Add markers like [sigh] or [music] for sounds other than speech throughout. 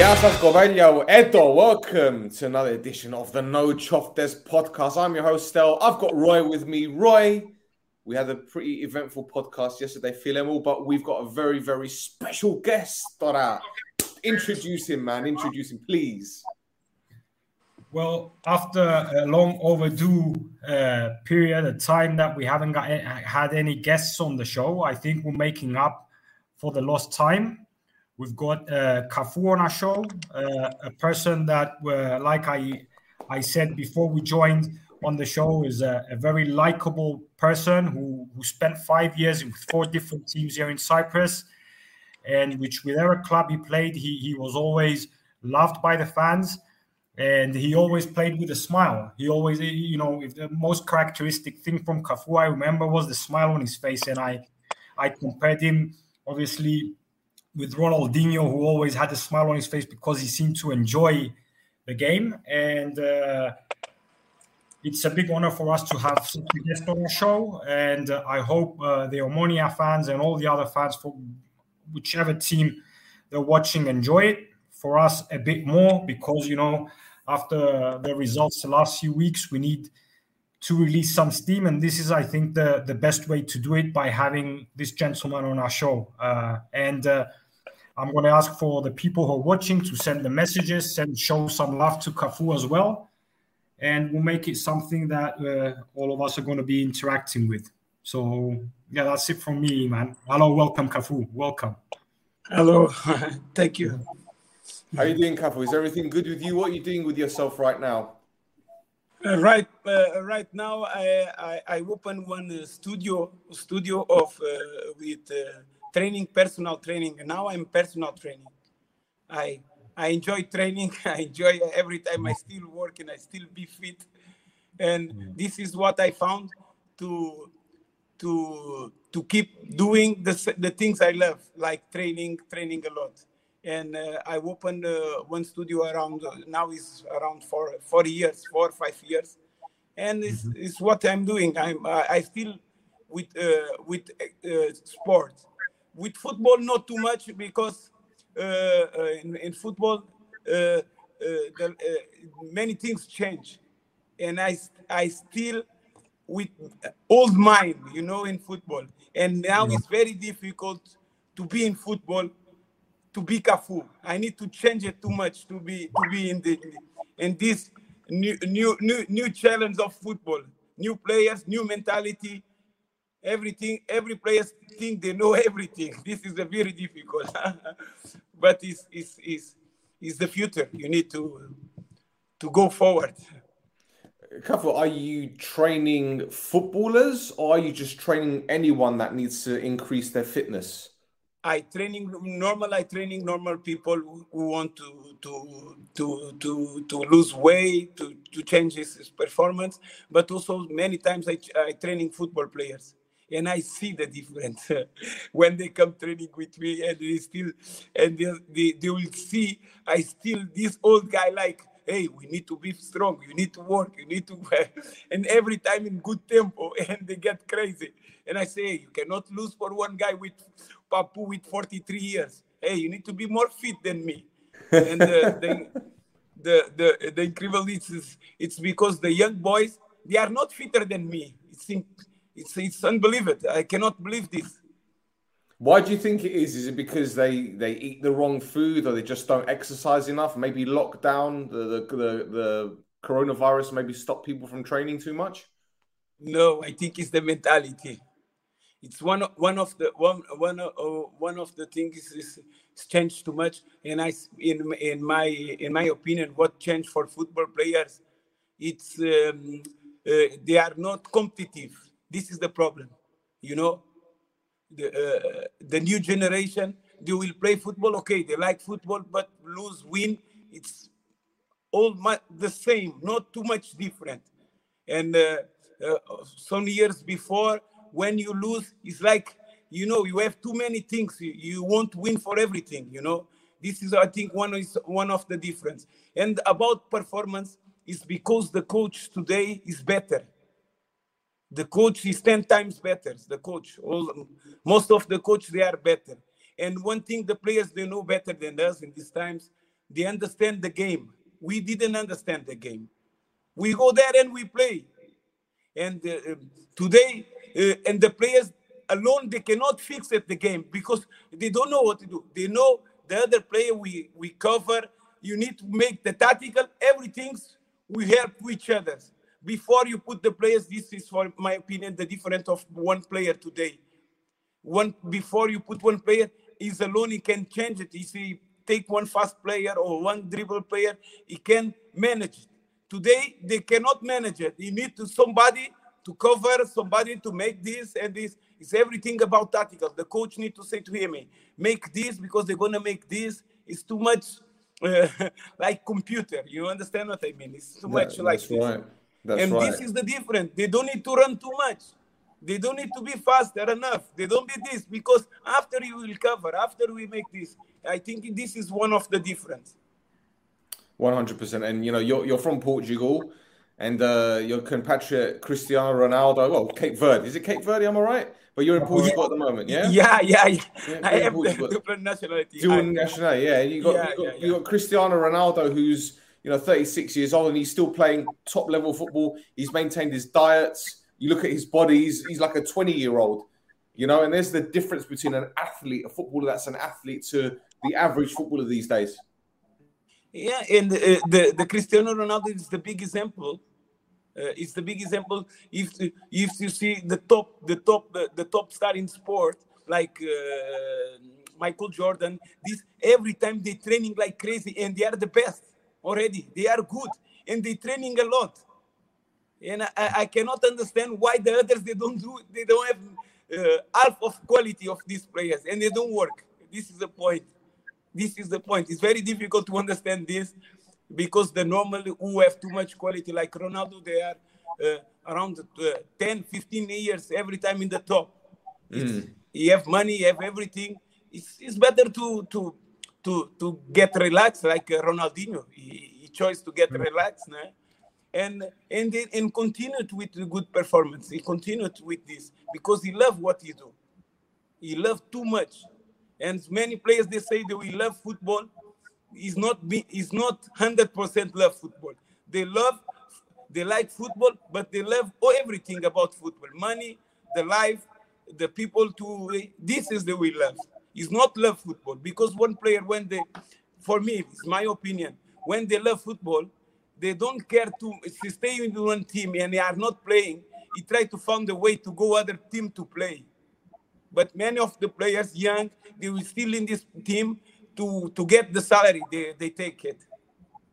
Yasas Govelio, Edo, welcome to another edition of the No Choftes podcast. I'm your host, Stel. I've got Roy with me. Roy, we had a pretty eventful podcast yesterday, Filemo, but we've got a very, very special guest. Dora. Introduce him, man. Introduce him, please. Well, after a long overdue uh, period of time that we haven't got, eh, had any guests on the show, I think we're making up for the lost time. We've got uh, Cafu on our show, uh, a person that, uh, like I, I said before we joined on the show, is a, a very likable person who, who spent five years with four different teams here in Cyprus, and which whatever club he played, he, he was always loved by the fans, and he always played with a smile. He always, you know, if the most characteristic thing from Cafu I remember was the smile on his face, and I, I compared him obviously with Ronaldinho, who always had a smile on his face because he seemed to enjoy the game. And uh, it's a big honor for us to have such a guest on our show. And uh, I hope uh, the Omonia fans and all the other fans, for whichever team they're watching, enjoy it. For us, a bit more because, you know, after the results the last few weeks, we need to release some steam and this is i think the the best way to do it by having this gentleman on our show uh, and uh, i'm going to ask for the people who are watching to send the messages and show some love to Cafu as well. And we'll make it something that uh, all of us are going to be interacting with. So yeah that's it from me man. Hello welcome Cafu. Welcome. Hello. [laughs] Thank you. How are you doing Cafu? Is everything good with you? What are you doing with yourself right now? Uh, right, uh, right now I, I, I open one uh, studio studio of uh, with uh, training personal training. And now I'm personal training. I I enjoy training. [laughs] I enjoy every time I still work and I still be fit. And mm. this is what I found to to to keep doing the the things I love, like training, training a lot and uh, I opened uh, one studio around uh, now is around four four years, four or five years, and it's, mm-hmm. it's what I'm doing. I'm I still with uh, with uh, sport, with football not too much because uh, uh in, in, football uh, uh, the, many things change, and I I still with old mind, you know, in football, and now yeah. it's very difficult to be in football to be Cafu. I need to change it too much to be to be in the in this new new new new challenge of football. New players, new mentality, everything. Every player think they know everything. [laughs] This is a very difficult, [laughs] but it's it's it's it's the future. You need to to go forward. Cafu, are you training footballers or are you just training anyone that needs to increase their fitness? I training normal. I training normal people who want to to to to to lose weight, to to change his, his performance. But also many times I I training football players, and I see the difference [laughs] when they come training with me, and they still and they, they, they will see I still this old guy like hey, we need to be strong, you need to work, you need to, [laughs] and every time in good tempo, [laughs] and they get crazy. And I say, you cannot lose for one guy with Papu with 43 years. Hey, you need to be more fit than me. and uh, the, the, the, the incredible is it's because the young boys, they are not fitter than me. It's, it's, it's unbelievable. I cannot believe this. Why do you think it is? Is it because they they eat the wrong food, or they just don't exercise enough? Maybe lockdown, the the the, the coronavirus, maybe stop people from training too much. No, I think it's the mentality. It's one of, one of the one one uh, one of the things is, is changed too much. And I, in in my in my opinion, what changed for football players, it's um, uh, they are not competitive. This is the problem, you know. The uh, the new generation they will play football. Okay, they like football, but lose win, it's all the same, not too much different. And uh, uh, some years before, when you lose, it's like you know you have too many things. You, you won't win for everything. You know this is I think one is one of the difference. And about performance is because the coach today is better. The coach is ten times better. The coach, all most of the coach they are better. And one thing the players they know better than us in these times, they understand the game. We didn't understand the game. We go there and we play. And uh, today, uh, and the players alone, they cannot fix it the game because they don't know what to do. They know the other player we, we cover. You need to make the tactical, everything we help each other. Before you put the players, this is, for my opinion, the difference of one player today. One before you put one player, is alone, he can change it. If he take one fast player or one dribble player, he can manage it. Today, they cannot manage it. You need to somebody to cover, somebody to make this and this. It's everything about tactical. The coach need to say to him, make this because they're gonna make this. It's too much uh, [laughs] like computer. You understand what I mean? It's too much like this. right. That's and right. this is the difference. They don't need to run too much. They don't need to be faster enough. They don't be this because after you will cover, after we make this, I think this is one of the difference. One hundred percent, and you know you're you're from Portugal, and uh, your compatriot Cristiano Ronaldo. Well, Cape Verde. Is it Cape Verde? Am I right? But you're in Portugal at the moment, yeah. Yeah, yeah, yeah. yeah I have Portugal. [laughs] dual nationality. Dual I- national, yeah. You got, Yeah, you, got yeah, you got Cristiano Ronaldo, who's you know 36 years old, and he's still playing top level football. He's maintained his diets. You look at his body; he's, he's like a 20 year old, you know. And there's the difference between an athlete, a footballer that's an athlete, to the average footballer these days. Yeah, and uh, the the Cristiano Ronaldo is the big example. Uh, it's the big example. If if you see the top the top the, the top star in sport like uh, Michael Jordan, this every time they're training like crazy and they are the best already. They are good and they training a lot. And I, I cannot understand why the others they don't do they don't have uh, half of quality of these players and they don't work. This is the point this is the point. It's very difficult to understand this because the normal who have too much quality, like Ronaldo, they are uh, around uh, 10, 15 years every time in the top. It's, he have money, he have everything. It's, it's better to to to to get relaxed like uh, Ronaldinho. He, he chose to get relaxed, nah? and and and continued with the good performance. He continued with this because he loved what he do. He loved too much. And many players they say that we love football. Is not be is not hundred percent love football. They love, they like football, but they love everything about football. Money, the life, the people. To this is the we love. Is not love football because one player when they, for me, it's my opinion. When they love football, they don't care to, to stay in one team and they are not playing. He try to find a way to go other team to play but many of the players young they will still in this team to to get the salary they, they take it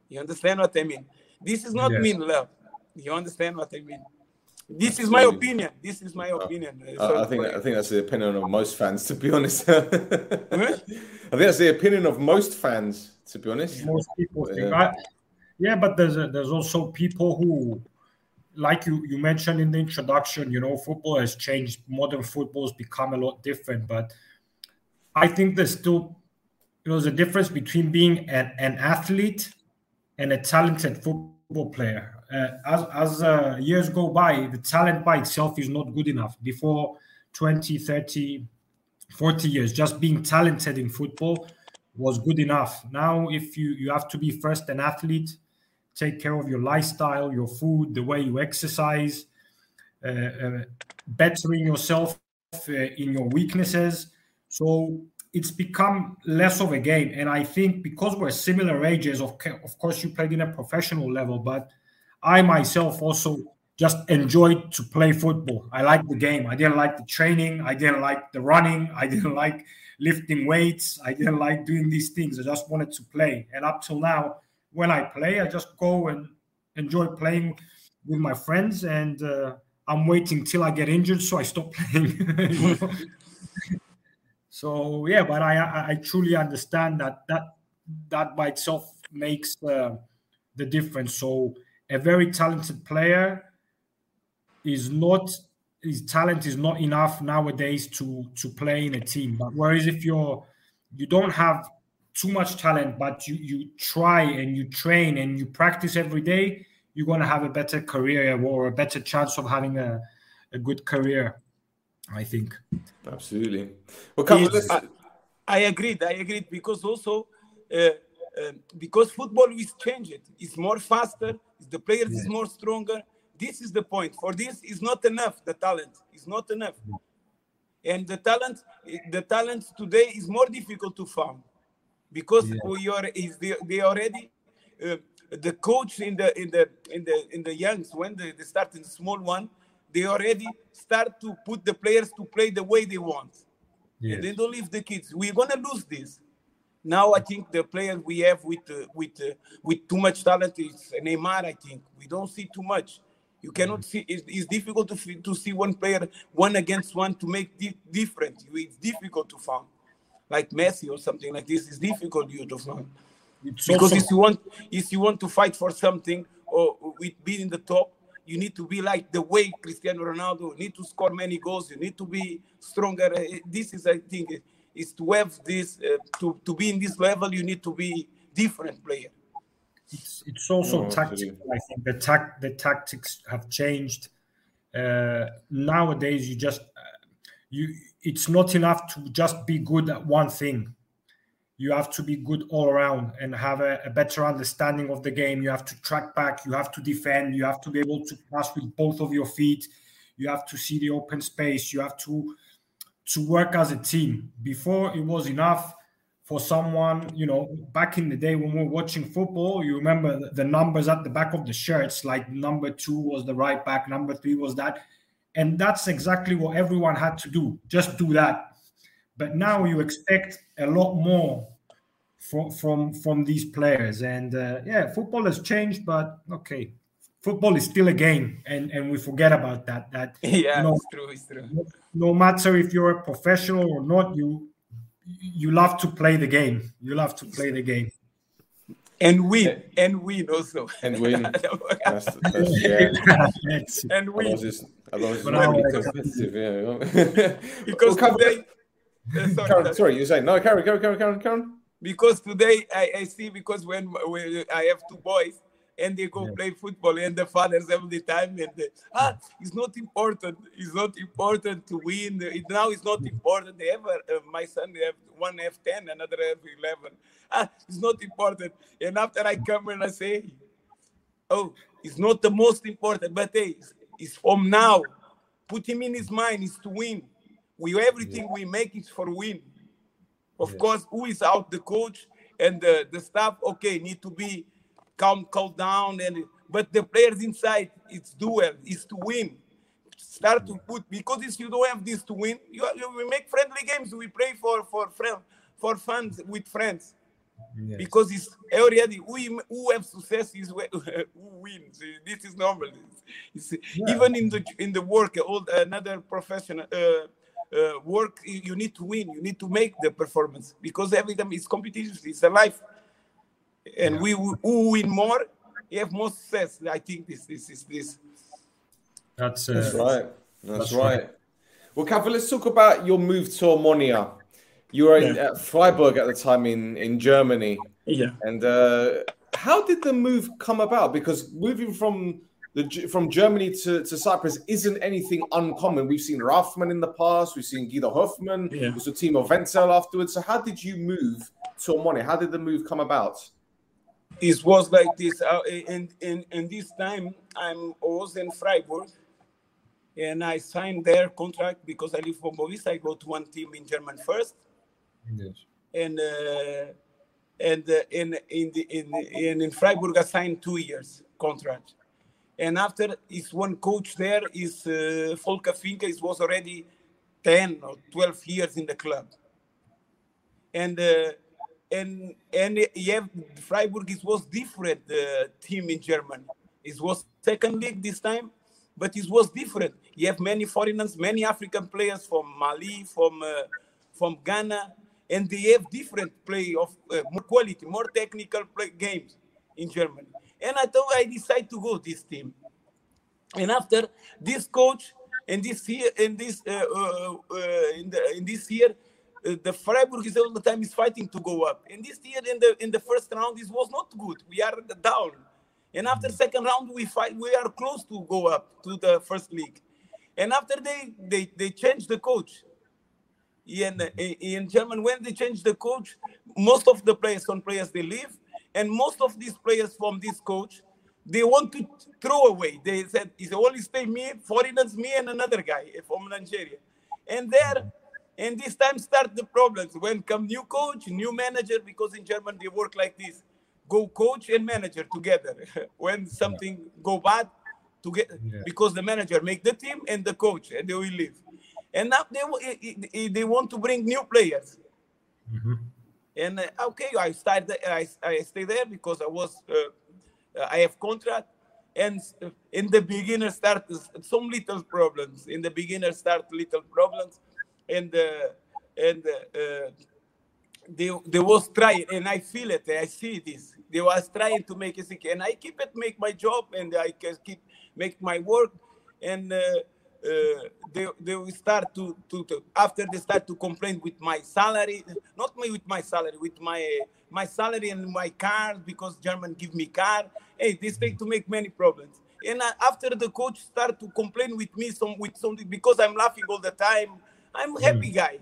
you understand what i mean this is not Yes. mean love you understand what i mean this is my opinion this is my opinion Uh, I, so- I think I think that's the opinion of most fans, to be honest. [laughs] I think that's the opinion of most fans, to be honest. most people think. Yeah. I, yeah, but there's a, there's also people who, like you you mentioned in the introduction, you know, football has changed. Modern football has become a lot different, but I think there's still you know, there's a difference between being an, an athlete and a talented football player. Uh, as as uh, years go by, the talent by itself is not good enough. Before 20, 30, 40 years, just being talented in football was good enough. Now, if you you have to be first an athlete, take care of your lifestyle, your food, the way you exercise, uh, uh, bettering yourself uh, in your weaknesses. So it's become less of a game. And I think because we're similar ages, of, of course, you played in a professional level, but I myself also just enjoyed to play football. I liked the game. I didn't like the training. I didn't like the running. [laughs] I didn't like lifting weights. I didn't like doing these things. I just wanted to play. And up till now, when I play, I just go and enjoy playing with my friends. And uh, I'm waiting till I get injured so I stop [laughs] playing. so yeah, but I, I, truly understand that that that by itself makes uh, the difference. So a very talented player is not his talent is not enough nowadays to to play in a team. But whereas if you're you don't have too much talent, but you you try and you train and you practice every day, you're gonna have a better career or a better chance of having a, a good career. I think. Absolutely. Well, come on, I, I agreed. I agreed because also uh, uh, because football is changed. It's more faster. The players is more stronger. This is the point. For this is not enough. The talent is not enough, and the talent, the talent today is more difficult to find because we are is they, they already. Uh, the coach in the in the in the in the youngs when they, they start in the small one, they already start to put the players to play the way they want and they don't leave the kids. We're gonna lose this. Now I think the players we have with uh, with uh, with too much talent is Neymar. I think we don't see too much. You cannot see. It's, it's difficult to see, to see one player one against one to make di- different. It's difficult to find, like Messi or something like this. It's difficult you to find It's because also- if you want if you want to fight for something or with being in the top you need to be like the way cristiano ronaldo you need to score many goals you need to be stronger Uh, this is i think is to have this uh, to, to be in this level you need to be different player it's, it's also No, tactical. I think the tac the tactics have changed. Uh, nowadays, you just uh, you it's not enough to just be good at one thing. You have to be good all around and have a, a better understanding of the game. You have to track back. You have to defend. You have to be able to pass with both of your feet. You have to see the open space. You have to to work as a team. Before it was enough for someone, you know, back in the day when we were watching football, you remember the- numbers at the back of the shirts, like number two was the right back, number three was that. And that's exactly what everyone had to do. Just do that. But now you expect a lot more from from from these players. And uh, yeah, football has changed, but okay. Football is still a game, and, and we forget about that. That [laughs] yeah you know, it's true it's true no matter if you're a professional or not, you you love to play the game. You love to play the game. and win and win also and win. [laughs] That's, that's, yeah. [laughs] That's it. and win Otherwise, it's, otherwise it's But not really competitive. Yeah. because Well, today uh, sorry, Karen, sorry. sorry, you're no, Karen, Karen, Karen, Karen, Karen. because today I, I see because when, when I have two boys and they go play football and the fathers every the time and they, ah it's not important it's not important to win it, now it's not important they have uh, my son they have one have 10 another have 11 ah it's not important. And after I come and I say oh it's not the most important but hey it's, it's from now put him in his mind is to win. We everything we make is for win. Of course, who is out? The coach and the, the staff. Okay, need to be calm, calm down, and but the players inside, it's duel, it's to win. Start to put because if you don't have this to win, you, you we make friendly games. We play for for friend for fun with friends because it's already who who have success is [laughs] who wins. This is normal. It's, Even in the in the work, all another professional. Uh, uh, work you you need to win you need to make the performance because every time it's competition it's a life and we who who win more you have more success i think this this is this That's, uh, That's right. That's, That's right. right. Well, Cafu, let's talk about your move to Omonia. You were in, at Freiburg at the time in, in Germany. yeah And uh, how did the move come about? Because moving from the from Germany to, to Cyprus isn't anything uncommon. We've seen Rauffmann in the past. We've seen Guido Hoffman. Yeah. There's a team of Wenzel afterwards. So how did you move to Omonia? How did the move come about? It was like this uh, in, in in this time i'm I was in freiburg and i signed their contract because i live for Boavista. i go to one team in german first Yes. and uh, and uh, in in the in in, in Freiburg I signed two years contract, And after is one coach there is uh, Volker Finke. He was already 10 or 12 years in the club. And uh, and and yeah, Freiburg it was different uh, team in Germany. It was second league this time, but it was different. You have many foreigners, many African players from Mali, from uh, from Ghana, and they have different play of uh, more quality, more technical play games in Germany. And I thought I decided to go this team. And after this coach and this year, in this uh, uh, uh, in the in this year, Uh, the Freiburg is all the time is fighting to go up. And this year in the in the first round, this was not good. We are down. And after mm. second round, we fight. We are close to go up to the first league. And after they they they changed the coach. In, uh, in German, when they change the coach, most of the players, some players they leave, and most of these players from this coach, they want to throw away. They said it's only stay me, foreigners, me, and another guy from Nigeria. And there, mm. And this time start the problems. When come new coach, new manager, because in German they work like this: go coach and manager together. [laughs] when something go bad, together Yeah. because the manager make the team and the coach, and they will leave. And now they they want to bring new players. And uh, okay, I started. I, I stay there because I was. Uh, I have contract, and in the beginner start some little problems. In the beginner start little problems, and uh, and uh, they they was trying, and I feel it. I see this. They was trying to make it, and I keep it, make my job, and I can keep make my work, and. Uh, uh, they they will start to, to to after they start to complain with my salary, not me with my salary, with my my salary and my car because German give me car. Hey, they start to make many problems. And uh, after the coach start to complain with me some with something because I'm laughing all the time, I'm hmm. happy guy.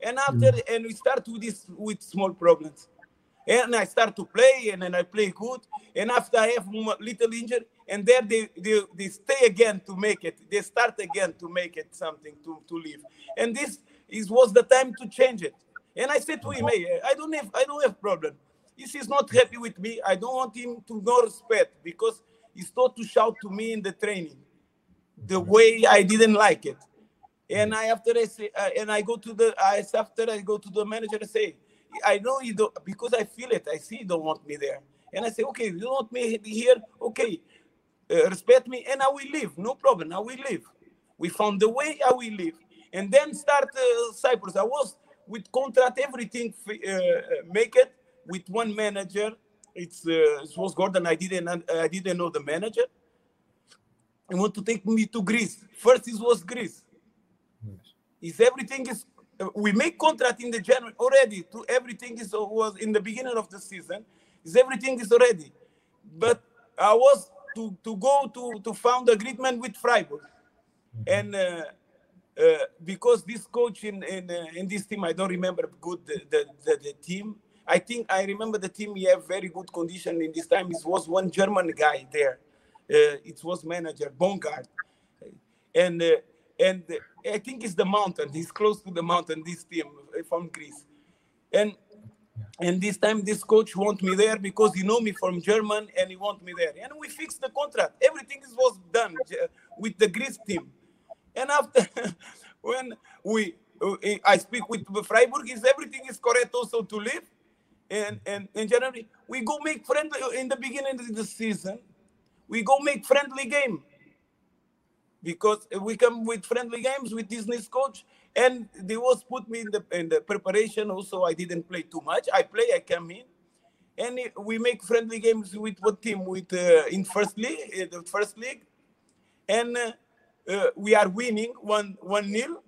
And after hmm. and we start with this with small problems. And I start to play, and then I play good. And after I have a little injury, and there they, they, they stay again to make it. They start again to make it something to, to live. And this is was the time to change it. And I said to him, uh-huh. hey, I don't have I don't have problem. If he's not happy with me, I don't want him to no respect because he started to shout to me in the training the hmm. way I didn't like it. And I after I say uh, and I go to the I after I go to the manager and say, I know you don't because I feel it. I see you don't want me there. And I say, okay, you don't want me here, okay, uh, respect me, and I will leave. No problem. I will leave. We found the way. I will leave, and then start uh, Cyprus. I was with contract everything, uh, uh, make it with one manager. It's uh, it was Gordon. I didn't I didn't know the manager. He want to take me to Greece. First, it was Greece. Is everything is we make contract in the January already. To everything is was in the beginning of the season. Is everything is already, but I was to to go to to found agreement with Freiburg, and uh, uh, because this coach in in, uh, in this team I don't remember good the, the, the, the team. I think I remember the team. He have very good condition in this time. It was one German guy there. Uh, it was manager Bongard and uh, and I think it's the mountain. He's close to the mountain. This team uh, from Greece, and and this time this coach want me there because he know me from German and he want me there. And we fixed the contract. Everything is was done with the Greece team. And after [laughs] when we uh, I speak with Freiburg, is everything is correct also to live. And and in January we go make friendly in the beginning of the season. We go make friendly game because we come with friendly games with Disney's coach, and they was put me in the in the preparation. Also, I didn't play too much. I play, I come in, and we make friendly games with what team? With uh, in first league, uh, the first league, and uh, uh, we are winning one one nil.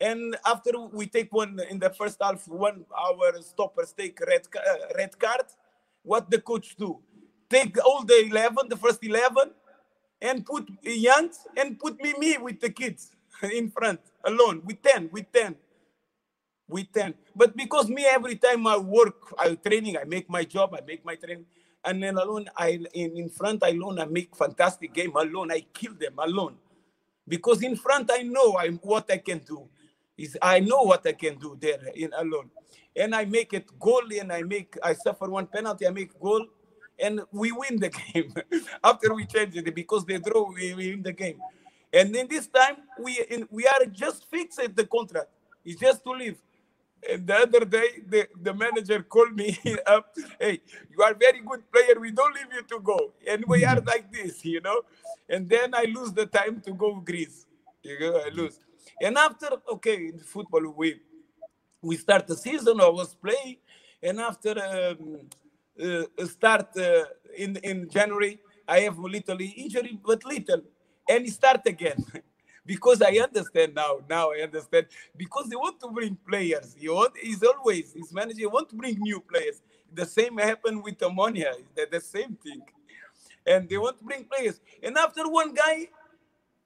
And after we take one in the first half, one our stoppers take red uh, red card. What the coach do? Take all the eleven, the first eleven, and put young and put me me with the kids [laughs] in front alone with 10 with 10 with 10 but because me every time i work i training i make my job i make my training and then alone i in, in front alone i make fantastic game alone i kill them alone. Because in front i know i'm what i can do is i know what i can do there in alone. And i make it goal and i make i suffer one penalty i make goal and we win the [laughs] game. After we changed it because they draw we win the game. And then this time we in, we are just fixed the contract. It's just to leave. And the other day the, the manager called me [laughs] up hey you are very good player. We don't leave you to go. And we are like this you know? And then i lose the time to go greece. You know i lose. And after okay in football we we start the season. I was playing. And after um, start uh, in in January. I have little injury, but little, and start again. [laughs] because I understand now. Now I understand because they want to bring players. You want is always his manager want to bring new players. The same happened with Omonia. The, the same thing, and they want to bring players. And after one guy,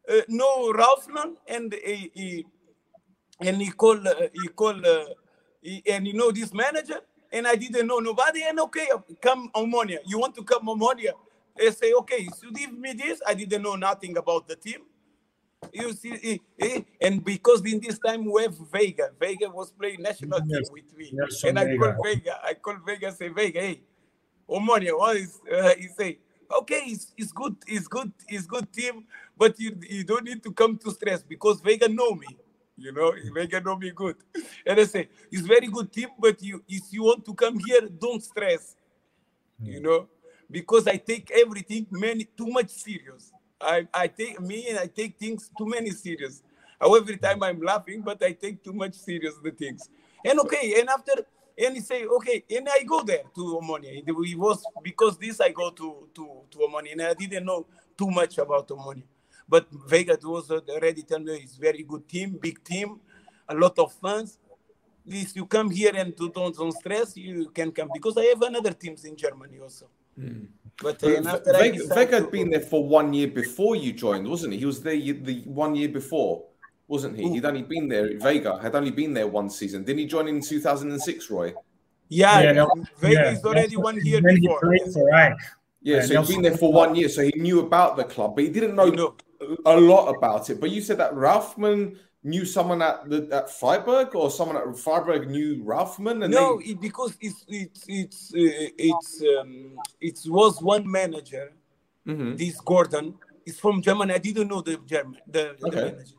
uh, no Rauffmann, and he, he and he called uh, he called uh, he, and you know this manager and I didn't know nobody. And okay, come Omonia. You want to come Omonia? They say, okay, you give me this. I didn't know nothing about the team. You see, eh, eh, and because in this time we have Veiga. Veiga was playing national team Yes. with me, Yes, and I Veiga. call Veiga. I call Veiga. Say Veiga, hey, Omonia, what is? Uh, he say, okay, it's, it's good, it's good, it's good team, but you you don't need to come to stress because Veiga know me. You know, Veiga know be good. [laughs] And I say, it's very good team, but you if you want to come here, don't stress. You hmm. know, because I take everything many too much serious. I, I take me and I take things too many serious. How every hmm. time I'm laughing, but I take too much serious the things. And okay, and after and he say, okay, and I go there to Omonia. It was because this I go to to to Omonia, and I didn't know too much about Omonia. But Veiga was already tell me it's very good team, big team, a lot of fans. If you come here and to don't, don't stress, you can come because I have another teams in Germany also. But uh, after I Veiga, decide Veiga to had been there for one year before you joined, wasn't he? He was there the one year before, wasn't he? He'd only been there. Veiga had only been there one season. Didn't he join in 2006, Roy? Yeah, Yeah, no, Veiga yeah, is already that's one year he before. played for Ajax. Yeah, Yeah, so he'd Nelson- been there for one year, so he knew about the club, but he didn't know You know. A lot about it. But you said that Rauffmann knew someone at the at Freiburg, or someone at Freiburg knew Rauffmann, and No, they, it, because it's it's it's uh, it's um, it was one manager. Mhm. This Gordon is from Germany. I didn't know the German the, the manager,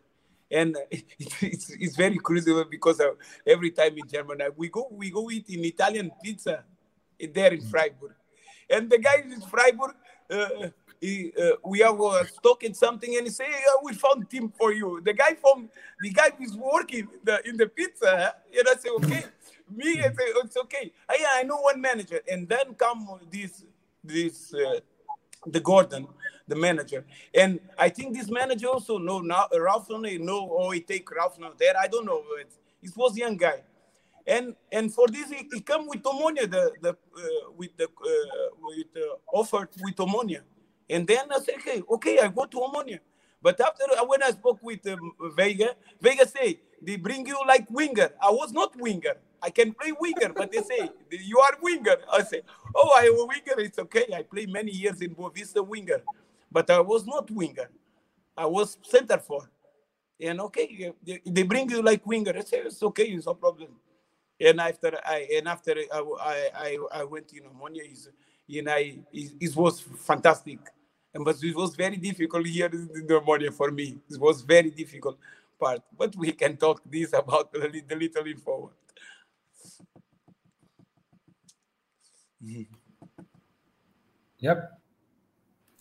and [laughs] it, it's it's very crazy because uh, every time in Germany we go we go eat in Italian pizza there in Freiburg, and the guy in Freiburg. Uh, he, uh, we are uh, talking something and he say, we found team for you. The guy from the guy is working the, in the pizza, huh? and I say, okay. Me, I say, it's okay. Ah, yeah, I know one manager, and then come this this uh, the Gordon, the manager, and I think this manager also know now Ralph only know or he take Ralph now there. I don't know. It, it was young guy, and and for this he, he come with Omonia the the uh, with the uh, with uh, offered with Omonia, and then I say okay okay I go to Omonia, but after uh, when I spoke with um, Veiga, Veiga say they bring you like winger. I was not winger. I can play winger, but they say you are winger. I say oh I am winger. It's okay. I play many years in Boavista winger, but I was not winger. I was center for. And okay, they, they bring you like winger. I say it's okay, it's no problem. And after I and after I I, I, I went in Omonia, is know I, it was fantastic. And but it was very difficult here in the Omonia for me. It was very difficult part. But we can talk this about [laughs] the little, little forward. Yep.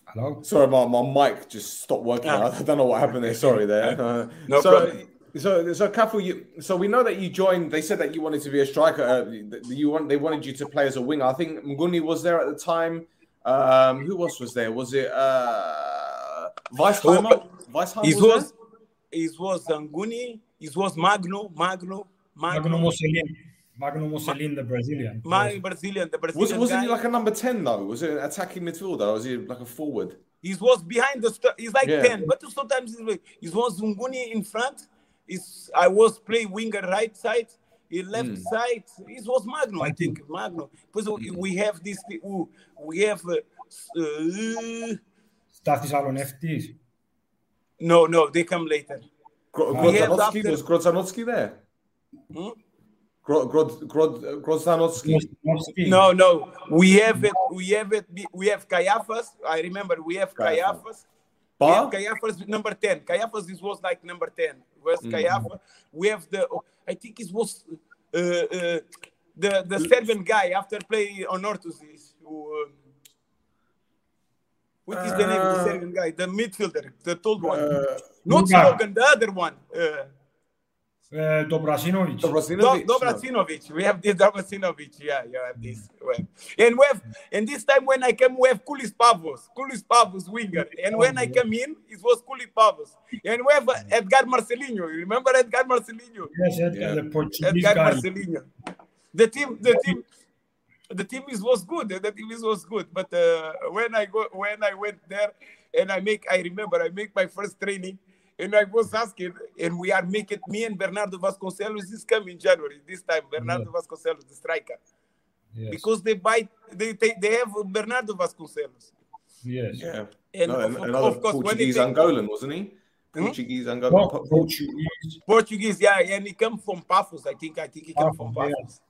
Hello. Sorry, my, my mic just stopped working. Ah. [laughs] I don't know what happened there. Sorry there. Uh, [laughs] No so, problem. so, so, Cafu, you, so we know that you joined. They said that you wanted to be a striker. Uh, you want, they wanted you to play as a winger. I think Mguni was there at the time. Um, who else was there? Was it uh, Weisheimer? Weisheimer It was, was it was Anguni, it was Magno, Magno, Magno Magno, Mussolini. Magno Mussolini, the Brazilian. my Brazilian, the there? Was, Brazilian wasn't guy. he like a number 10 though? Was it an attacking midfielder or was he like a forward? He was behind the st- he's like Yeah. 10 but sometimes he's like he was Zunguni in front is I was play winger right side he left Hmm. side it was Magno I think Magno because we have this we- we have uh, uh, Stathis Aloneftis. no no they come later Gro- Grodzanowski? after- Was Grodzanowski there? Hmm? Gro- Grod- Grod- Grozdanovsky. No, no. We have it. We have it. We have Caiaphas. I remember we have Caiaphas. Caiaphas. We have Caiaphas number 10. Caiaphas this was like number 10. Was Mm-hmm. Caiaphas. We have the I think it was uh, uh, the the Serbian guy after play Anorthosis is who um, what is the name of the Uh, Serbian guy? The midfielder, the tall one. Uh, Not. Slogan, the other one. Uh, Uh, Dobrasinovic. Do- Dobrosinovic? Dobracinovic. We have this Dobracinovic. Yeah, you have this. Well, and we have, and this time when I came, we have Kulis Pavos, Kulis Pavos winger. And when I came in, it was Kulis Pavos. And we have uh, Edgar Marcelinho. You remember Edgar Marcelinho? Yes, Edgar, Yeah. the Portuguese Edgar guy. Marcelinho. The team, the team, the team is was good. The team is was good. But uh, when I go, when I went there, and I make, I remember I make my first training, and I was asking, and we are making me and Bernardo Vasconcelos is coming in January. This time, Bernardo Vasconcelos, the striker, Yes. because they buy, they they, they have Bernardo Vasconcelos. yes. Yeah. And No, of, of- another of course, when they Portuguese take Angolan, wasn't he? Hmm? Portuguese Angolan. No, Po- Portuguese Portuguese, yeah, and he come from Pafos. I think, I think he come from Pafos, yeah. Pafos.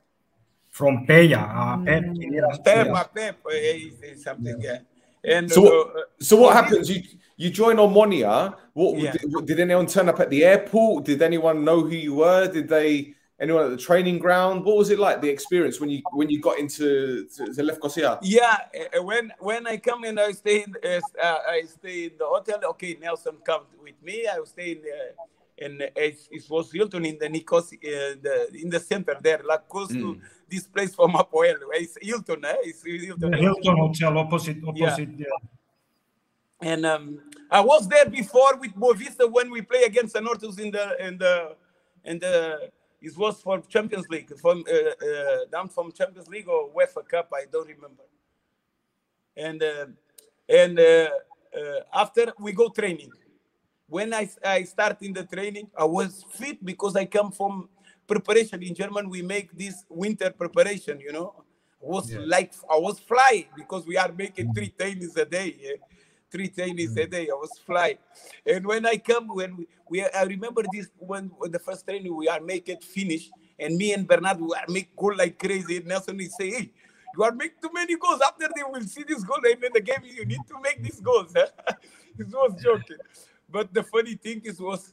from Peya. Uh, Pep, ¿quién? Pep, Peya. my Pep, uh, is, is something, yeah. And So, uh, what, so what happens? You you join Omonia. What Yeah. did, did anyone turn up at the airport? Did anyone know who you were? Did they anyone at the training ground? What was it like the experience when you when you got into to, to Lefkosia? Yeah, uh, when when I come in, I stay in uh, uh, I stay in the hotel. Okay, Nelson come with me. I stay in uh, in uh, it, it was Hilton in the Nikos uh, the in the center there, like close to Mm. this place from Apoel. It's Hilton, eh? It's Hilton. The Hilton Hotel opposite, opposite. Yeah. And um, I was there before with Boavista when we play against Anorthosis in the in the in the it was for Champions League from uh, uh, down from Champions League or UEFA Cup I don't remember. And uh, and uh, uh, after we go training. When I I start in the training, I was fit because I come from preparation in German. We make this winter preparation, you know. I was Yeah. like I was flying because we are making three mm-hmm. trainings a day. yeah three trainings a mm-hmm. day. I was flying. And when I come, when we, we I remember this when, when the first training we are make it finish, and me and Bernard we are make goal like crazy. Nelson is say, hey, you are make too many goals. After they will see this goal and in the game, you need to make these goals. Huh? [laughs] it was joking. But the funny thing is was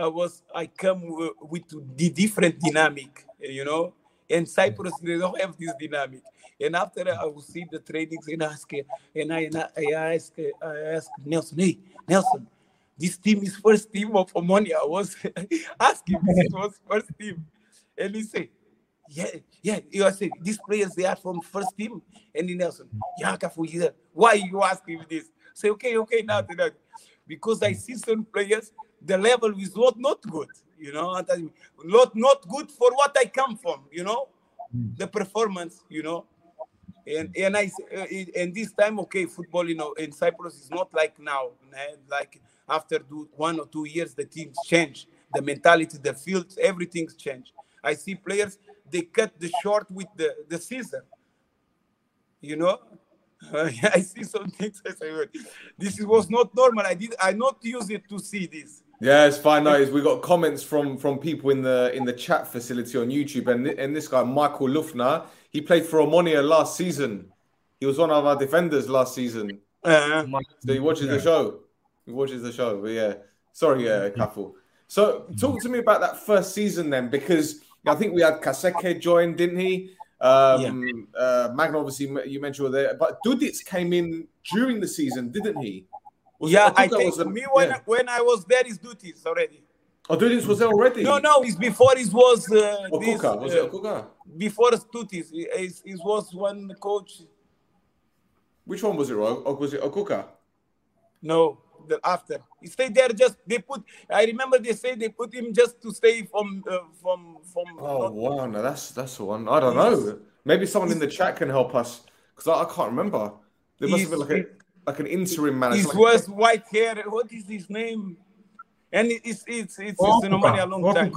uh, was I come w- with the different dynamic, you know. And Cyprus they don't have this dynamic. And after I will see the trainings and ask, and I, and I, ask, I ask Nelson, hey Nelson, this team is first team of Omonia. I was [laughs] asking, if it was first team, and he said, yeah, yeah. I said these players they are from first team, and Nelson, yeah. Why you asking this? Say okay, okay, now that, because I see some players the level is not not good, you know, not not good for what I come from, you know, the performance, you know? And and I uh, and this time okay football you know in Cyprus is not like now like after do, one or two years the teams change. The mentality the fields everything's changed. I see players they cut the short with the the scissor you know [laughs] I see some things I say this was not normal I did I not use it to see this Yeah, it's fine. No, we got comments from from people in the in the chat facility on YouTube, and and this guy Michael Lüftner, he played for Omonia last season. He was one of our defenders last season. uh, So he watches the show. He watches the show. But yeah, sorry, yeah, Cafu. So talk to me about that first season then, because I think we had Kaseke join, didn't he? Um, uh, Magno, obviously, you mentioned were there, but Dudits came in during the season, didn't he? Was yeah I that think was me when yeah. when I was there is duties already Oh, Dudits was there already. no no it's before it was uh, this, Okuka, was uh, it Okuka? before Stutis, it, it, was one coach. Which one was it, Roy? Or was it Okuka? No, the after he stayed there. Just they put. I remember they say they put him just to stay from uh, from from. Oh not- wow, no, that's that's one. I don't know. Maybe someone in the chat can help us because I, I can't remember. There must have been like a like an interim manager. It like- was white hair. What is his name? And it- it's it's it's, it's in Oman a long time.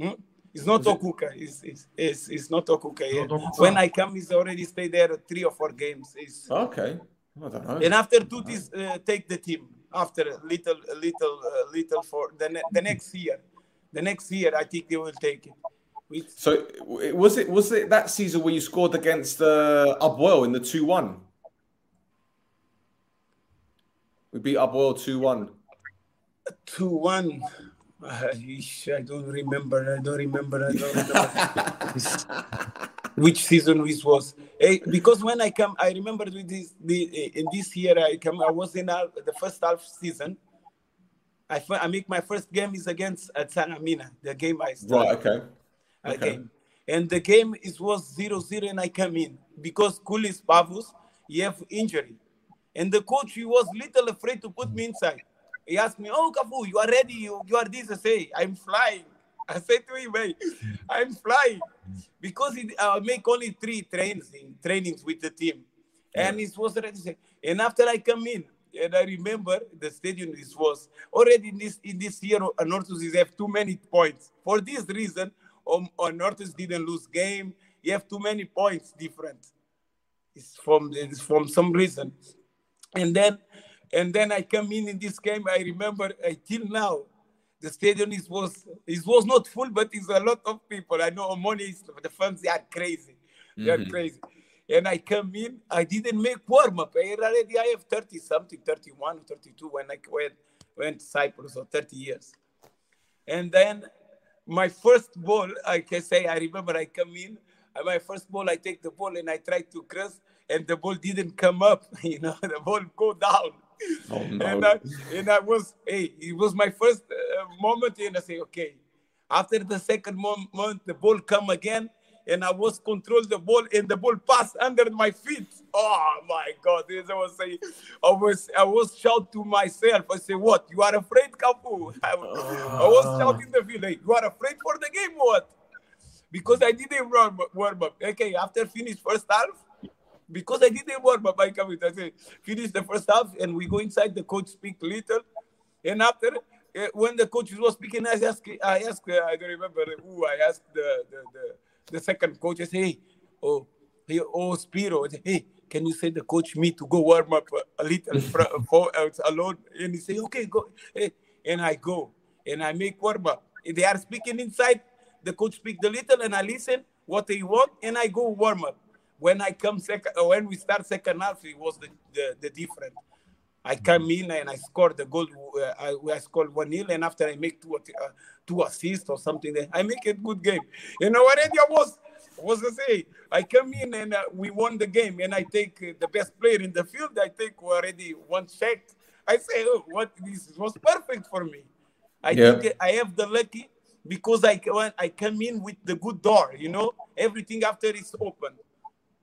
Hmm? It's not Okuka. It's, it's, it's, it's not Okuka. Yeah. Not Okuka. When I come, he's already stayed there three or four games. It's, Okay, I don't know. And after Tutis uh, take the team after a little, little, uh, little for the ne- the next year, the next year I think they will take it. Which, So was it was it that season where you scored against uh, Apoel in the two one? We beat Apoel two one. two one. Uh, I don't remember. I don't remember. I don't [laughs] remember [laughs] which season this was. Eh, because when I come, I remember with this the eh, in this year I come. I was in our, the first half season. I I make my first game is against uh, Salamina, the game I started Right. Okay. Okay. game. And the game is was 0-0 and I come in because Kulis Pavus, he have injury. And the coach, he was little afraid to put me inside. He asked me, oh, Cafu, you are ready. You, you are this. I say, I'm flying. [laughs] I said to him, hey, I'm flying. Because it, I make only three trains in, trainings with the team. And it was ready. And after I come in, and I remember the stadium this was already in this in this year Nortus is have too many points. For this reason, um, uh, Nortus didn't lose game. You have too many points different. It's from it's from some reason. And then and then I come in in this game. I remember uh, till now, the stadium is was it was not full, but it's a lot of people. I know Omoni is the fans they are crazy. They are mm-hmm. crazy. And I come in, I didn't make warm up. I already I have 30 something, 31, 32 when I went went to Cyprus or 30 years. And then my first ball, I can say, I remember I come in, and my first ball, I take the ball and I try to cross, and the ball didn't come up. [laughs] You know, the ball go down. [laughs] Oh, no. And that, and I was, hey, it was my first uh, moment, and I say, okay. After the second moment, the ball come again, and I was control the ball, and the ball passed under my feet. Oh my God! I was saying, I was, I was shout to myself. I say, what? You are afraid, Cafu? I, I was shouting the field. Hey, you are afraid for the game, what? Because I didn't warm up. Warm up. Okay, after finish first half, because I didn't warm up, I come in. I say, finish the first half, and we go inside. The coach speak little, and after uh, when the coach was speaking, I asked, I asked, uh, I don't remember who. I asked the the, the, the second coach. I say, hey, oh, hey, oh, Spiro. I say, hey, can you say the coach me to go warm up a, little [laughs] for else alone? And he say, okay, go. Hey, and I go and I make warm up. They are speaking inside. The coach speak the little, and I listen what they want, and I go warm up. When I come second, when we start second half, it was the the, the different. I come in and I score the goal. Uh, I, I scored one nil, and after I make two uh, two assists or something, then I make a good game. You know what I was was to say I come in and uh, we won the game, and I take uh, the best player in the field. I take already one check. I say, oh, what this was perfect for me. I Yeah. think I have the lucky because I when I come in with the good door. You know, everything after is open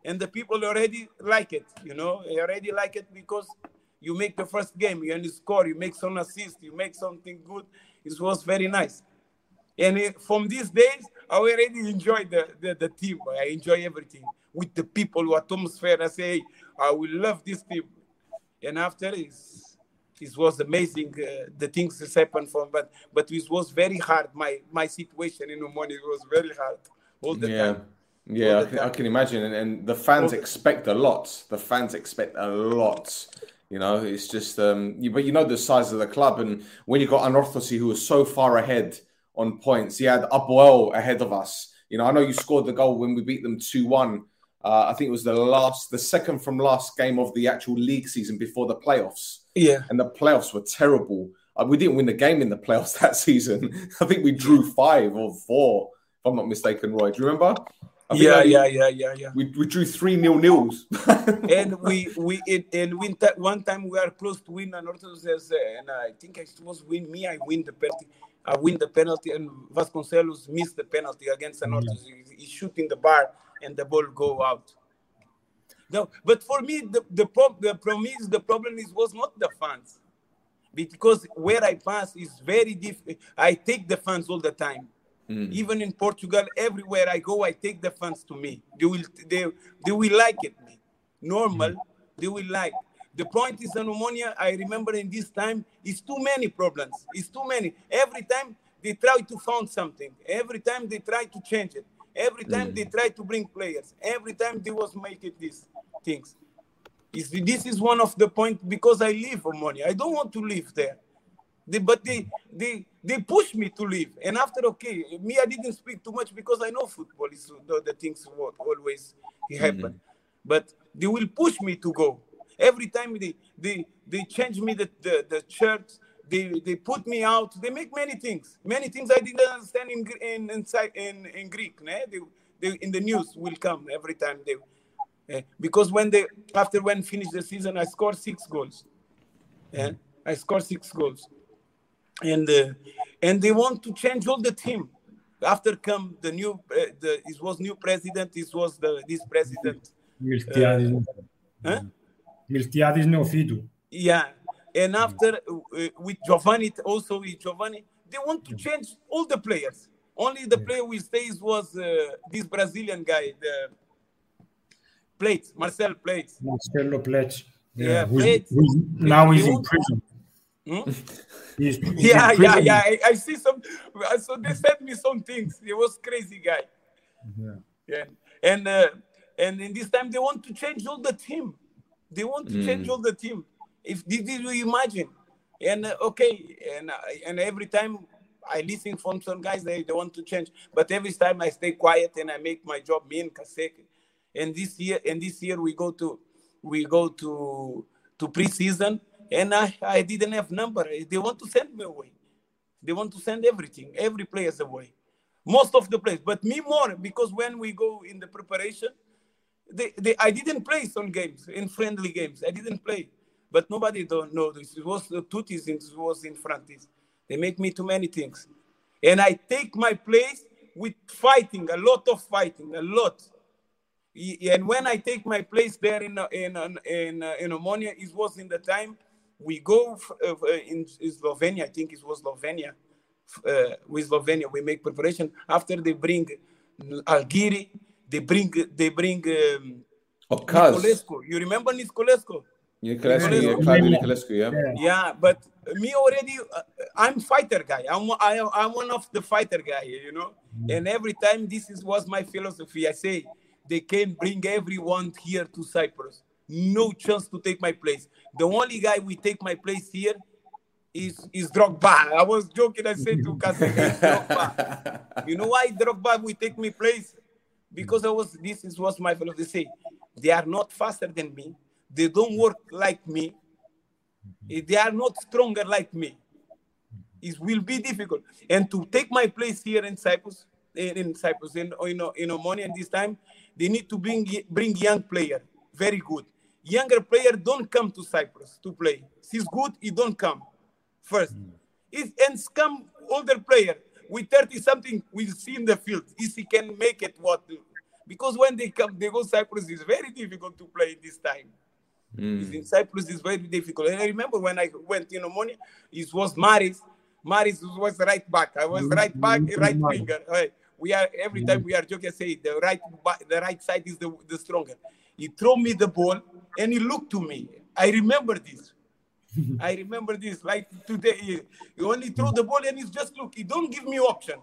and the people already like it. You know, they already like it because you make the first game, you only score, you make some assist, you make something good. It was very nice. And it, from these days, I already enjoy the, the, the team. I enjoy everything with the people, who atmosphere. I say, I will love this team. And after it's, it was amazing uh, the things that happened from but but it was very hard my my situation in the morning was very hard all the yeah. time Yeah, I can, I can imagine, and, and the fans the- expect a lot. The fans expect a lot. You know, it's just, um, you, but you know the size of the club, and when you got Anorthosi, who was so far ahead on points, he had Apoel ahead of us. You know, I know you scored the goal when we beat them two one. Uh, I think it was the last, the second from last game of the actual league season before the playoffs yeah and the playoffs were terrible. Uh, we didn't win the game in the playoffs [laughs] that season. I think we drew five or four, if I'm not mistaken, Roy. Do you remember? I think yeah only- yeah yeah yeah yeah. We, we drew three nil nils. [laughs] and we we it, and win ta- one time we are close to win Anorthosis uh, and I think I was win me I win the penalty I win the penalty and Vasconcelos missed the penalty against Anorthosis. He, he shoot in the bar and the ball go out. No but for me the the, prob- the problem is the problem is was not the fans. Because where I pass is very different I take the fans all the time Mm. even in Portugal, everywhere I go, I take the fans to me. They will they they will like it. Normal, mm. they will like. The point is Omonia. I remember in this time, it's too many problems. It's too many. Every time they try to found something. Every time they try to change it. Every time mm. they try to bring players. Every time they was making these things. Is this is one of the point because I live Omonia. I don't want to live there. They, but they they they push me to leave. And after okay, me I didn't speak too much because I know football is the, the things what always happen. Mm-hmm. But they will push me to go. Every time they they they change me the the, the shirt. They, they put me out. They make many things. Many things I didn't understand in in in, in, in Greek. né? They, they, in the news will come every time they Eh, because when they after when finish the season, I scored six goals. Yeah, I scored six goals, and uh, and they want to change all the team. After come the new, uh, the it was new president. This was the this president. Miltiadis, Huh? Miltiadis Neophytou. Yeah, and after uh, with Giovanni also with Giovanni, they want to change all the players. Only the player we stays was uh, this Brazilian guy, the Plates, Marcel Plates. Marcelo Plech. Yeah, who's- Plech. who's- now he's in prison. Hmm? [laughs] He's, [laughs] he's in yeah, yeah, yeah. I, I see some. So they sent me some things. He was crazy guy. Yeah. Yeah, and uh, and in this time they want to change all the team. They want to change all the team. If did you imagine? And uh, okay, and uh, and every time I listen from some guys, they, they want to change. But every time I stay quiet and I make my job, me and Kaseke. And this year, and this year we go to we go to to preseason, and I I didn't have number. They want to send me away. They want to send everything, every players away. Most of the players, but me more because when we go in the preparation, they, they I didn't play some games in friendly games. I didn't play, but nobody don't know this. It was the tutis in it was in frontis. They make me too many things, and I take my place with fighting, a lot of fighting, a lot. And when I take my place there in in uh, in uh, in it was in the time we go f- uh, uh, in Slovenia. I think it was Slovenia. Uh, with Slovenia, we make preparation. After they bring Algiri, they bring they bring um, course. You remember Niculescu? Niculescu, Niculescu. yeah, Claudiu Niculescu, yeah. Yeah. But me already, uh, I'm fighter guy. I'm I, I'm one of the fighter guy, you know. And every time this is was my philosophy. I say they can bring everyone here to Cyprus. No chance to take my place. The only guy we take my place here is is Drogba. I was joking. I said to [laughs] Casemiro, "It's Drogba. You know why Drogba will take me place? Because I was this is what my fellow they say. They are not faster than me. They don't work like me. Mm-hmm. They are not stronger like me. It will be difficult. And to take my place here in Cyprus, in, Cyprus, in in, in Omonia, this time, they need to bring bring young player, very good. Younger player don't come to Cyprus to play. He's good, he don't come first. Hmm. If and come older player with 30 something, we'll see in the field if he can make it what. Because when they come, they go Cyprus, it's very difficult to play this time. Hmm. In Cyprus, it's very difficult. And I remember when I went in the morning, it was Maris. Maris was right back. I was hmm. right back, right winger. We are every time we are joking, say the right the right side is the, the stronger. He threw me the ball and he looked to me. I remember this. I remember this like today. He, he only throw the ball and he's just look. He don't give me option.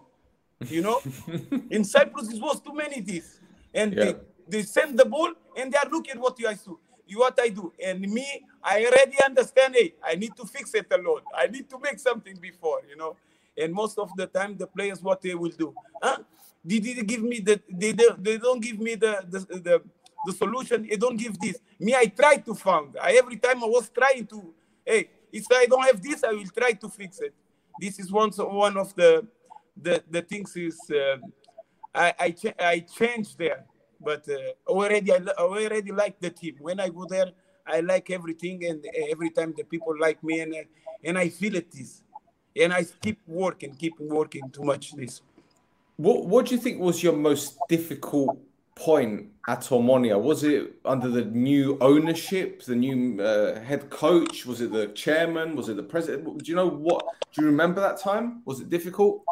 You know, [laughs] in Cyprus it was too many this, and Yeah. they, they send the ball and they are looking what you do. You what I do, and me, I already understand. Hey, I need to fix it alone. I need to make something before, you know. And most of the time, the players what they will do, huh? They didn't give me the they, they, they don't give me the the, the the solution. They don't give this. Me, I try to find. I every time I was trying to. Hey, if I don't have this, I will try to fix it. This is one one of the the the things is uh, I I, cha- I changed there, but uh, already I I already like the team. When I go there, I like everything, and every time the people like me, and I, and I feel it this, and I keep working, keep working too much this. What What do you think was your most difficult point at Omonia? Was it under the new ownership, the new uh, head coach? Was it the chairman? Was it the president? Do you know what? Do you remember that time? Was it difficult?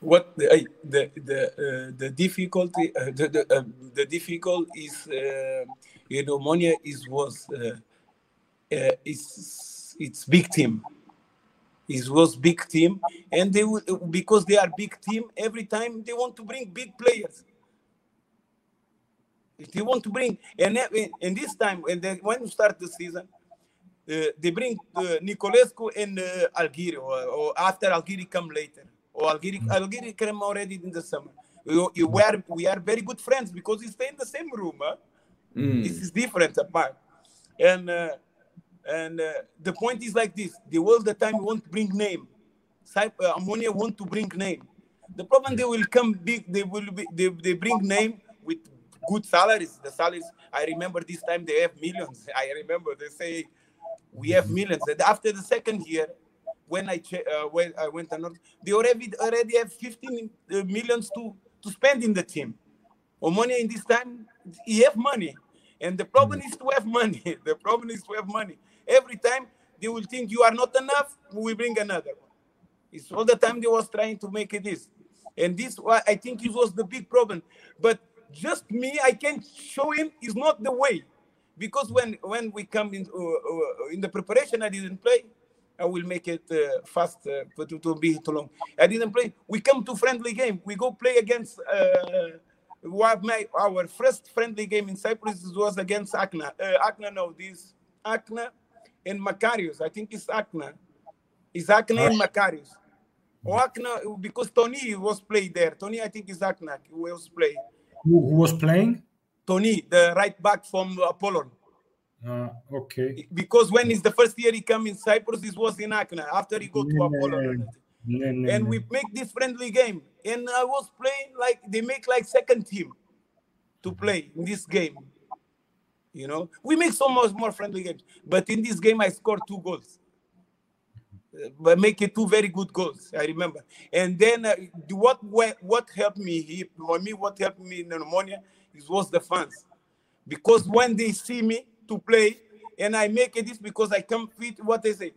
what the I- the the uh, the difficulty uh, the the, uh, the difficult is uh, you know Monia is was uh, uh, it's it's big team it was big team and they because they are big team every time they want to bring big players if they want to bring and then- and this time and they when you start the season uh, they bring uh, Niculescu and uh, Algiri, or, or after Algiri come later, or Algiri Algiri came already in the summer. We, we are we are very good friends because we stay in the same room. Huh? This is different apart, and uh, and uh, the point is like this: the all the time want to bring name. Cyp- uh, Omonia want to bring name. The problem they will come big. They will be they, they bring name with good salaries. The salaries I remember this time they have millions. [laughs] I remember they say we have millions. And after the second year, when I uh, when I went to North, they already already have 15 uh, millions to to spend in the team. Omonia in this time, he have money. And the problem is to have money. [laughs] The problem is to have money. Every time they will think you are not enough, we bring another one. It's all the time they was trying to make it this. And this I think it was the big problem. But just me, I can show him is not the way. Because when when we come in uh, uh, in the preparation, I didn't play. I will make it uh, fast, uh, but it will be too long. I didn't play. We come to friendly game. We go play against uh, what my our first friendly game in Cyprus was against Achna Uh, Achna, no, this Achna and Makarios. I think it's Achna It's Achna and Makarios. Or Achna because Tony was played there. Tony, I think is Achna. He was played. Who, who was playing? Tony, the right back from Apollon. Uh, okay. Because when it's the first year he come in Cyprus, this was in Achna. After he go to Apollon. And we make this friendly game. And I was playing like they make like second team to play in this game. You know, we make so much more friendly games, but in this game I scored two goals. But make two very good goals. I remember, and then uh, what what helped me he- for me what helped me in Omonia is was the fans, because when they see me to play and I make it this because I come fit what they say,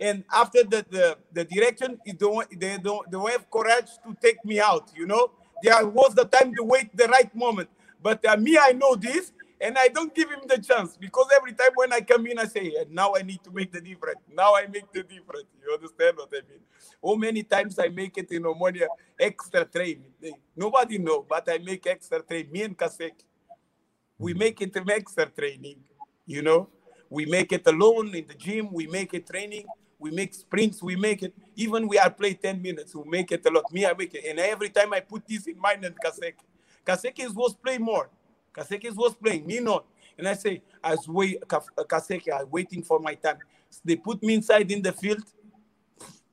and after the the, the direction it don't they don't they don't have courage to take me out you know? There was the time to wait the right moment. But uh, me i know this and i don't give him the chance because every time when i come in i say "Eh, now i need to make the difference. Now i make the difference. You understand what i mean? How many times i make it in Omonia extra training nobody know but i make extra training me and Kaseke we make it an extra training you know? We make it alone in the gym we make it training we make sprints we make it. Even we are play 10 minutes we make it a lot. Me i make it. And every time i put this in mind and Kaseke Kaseke is was play more Kaseke was playing me not and i say as wait Kaseke i'm waiting for my time they put me inside in the field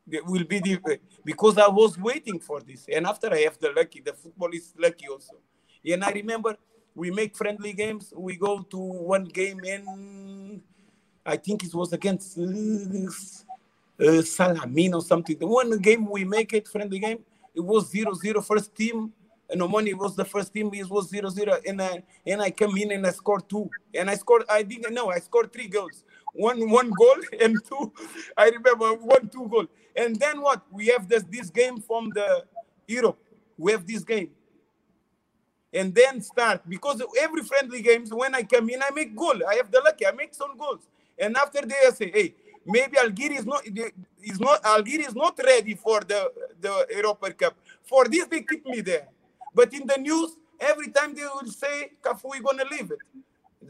it will be different because I was waiting for this. And after I have the lucky, the football is lucky also. And I remember we make friendly games. We go to one game in, I think it was against uh, uh, Salamin or something. The one game we make it friendly game, it was 0-0 first team. And Omani was the first team. It was 0-0. And I and I come in and I scored two. And I scored. I didn't know. I scored three goals. One one goal [laughs] and two. I remember one two goal. And then what? We have this this game from the Europe. We have this game. And then start because every friendly games when I come in, I make goal. I have the lucky. I make some goals. And after they I say, hey, maybe Algeria is not is not Algeria is not ready for the the Europa Cup. For this they keep me there. But in the news, every time they will say, Cafu, we're gonna leave it.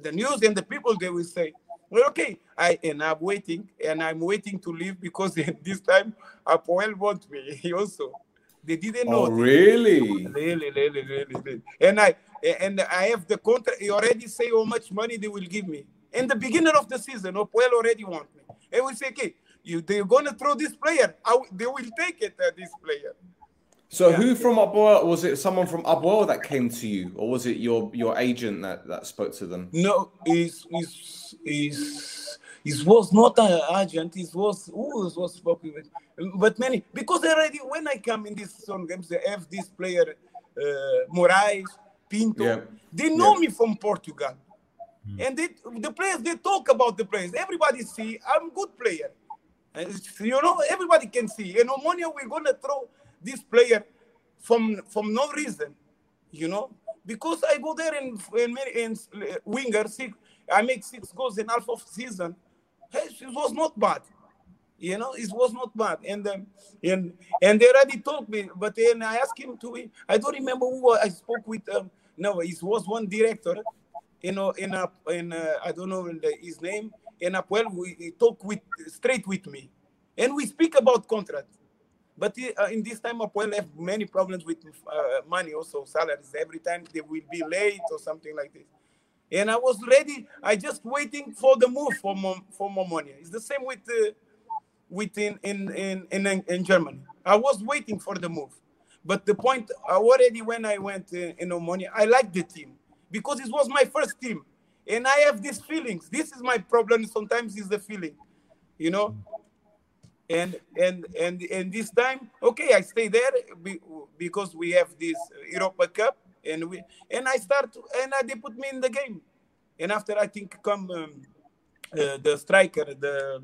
The news and the people they will say, well, okay, I and I'm waiting, and I'm waiting to leave because [laughs] this time Apoel want me [laughs] also. They didn't know. Oh, really? Really, really, really, really. And I and I have the contract. You already say how much money they will give me. In the beginning of the season, Apoel already want me. And we say, okay, you they're gonna throw this player. I, they will take it, uh, this player. So who from Apoel was it? Someone from Apoel that came to you, or was it your your agent that that spoke to them? No, is is is it was not an agent. It was who was spoken with, but many because already when I come in these some games, they have this player, uh, Moraes, Pinto. Yeah. They know Yeah. me from Portugal, and they, the players they talk about the players. Everybody see I'm good player. And you know, everybody can see. In Omonia, we're gonna throw this player from from no reason, you know, because I go there in in, in uh, winger six, I make six goals in half of season. It was not bad, you know, it was not bad. And um, and and they already told me, but then I asked him to. I don't remember who I spoke with. Um, no, it was one director, you know, in a in uh, I don't know his name, and Apoel we talk with straight with me, and we speak about contract. But uh, in this time, Apoel have many problems with uh, money, also salaries. Every time they will be late or something like this. And I was ready. I just waiting for the move for Mom, for Momonia. It's the same with uh, with in in, in in in Germany. I was waiting for the move, but the point already when I went uh, in Omonia, I liked the team because it was my first team, and I have these feelings. This is my problem. Sometimes is the feeling, you know. And and and and this time, okay, I stay there be- because we have this Europa Cup, and we and I start and uh, they put me in the game, and after I think come um, uh, the striker, the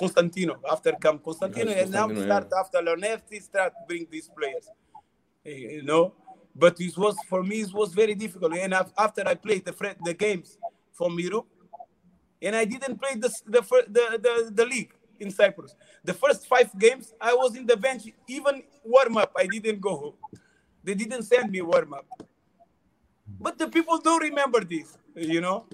Konstantinou. After come Konstantinou, and now we Konstantinou, start after Leonetti start bring these players. Eh, You know, but it was for me it was very difficult. And after I played the the games from Europe, and I didn't play the the the, the, the league in Cyprus. The first five games I was in the bench, even warm up. I didn't go. Home. They didn't send me warm up. But the people don't remember this, you know.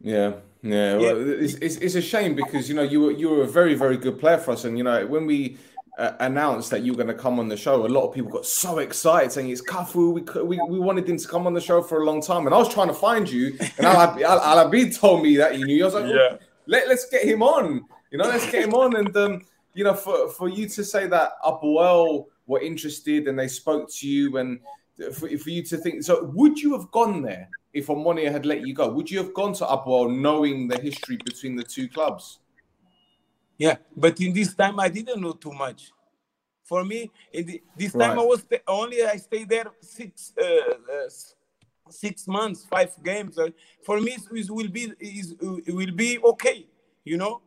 Yeah, yeah. Yeah. Well, it's, it's, it's a shame because you know you were you were a very very good player for us, and you know when we uh, announced that you were going to come on the show, a lot of people got so excited saying it's Cafu. We, we we wanted him to come on the show for a long time, and I was trying to find you, and Al Al told me that you knew. I was like, Yeah. let let's get him on. You know, let's get him on, and um, you know, for for you to say that Apoel were interested and they spoke to you, and for, for you to think, so would you have gone there? If Omonia had let you go, would you have gone to Apoel knowing the history between the two clubs? Yeah, but in this time I didn't know too much. For me, in the, this time Right. I was sta- only I stayed there six uh, uh, six months, five games. Uh, For me, it will be it will be okay. You know,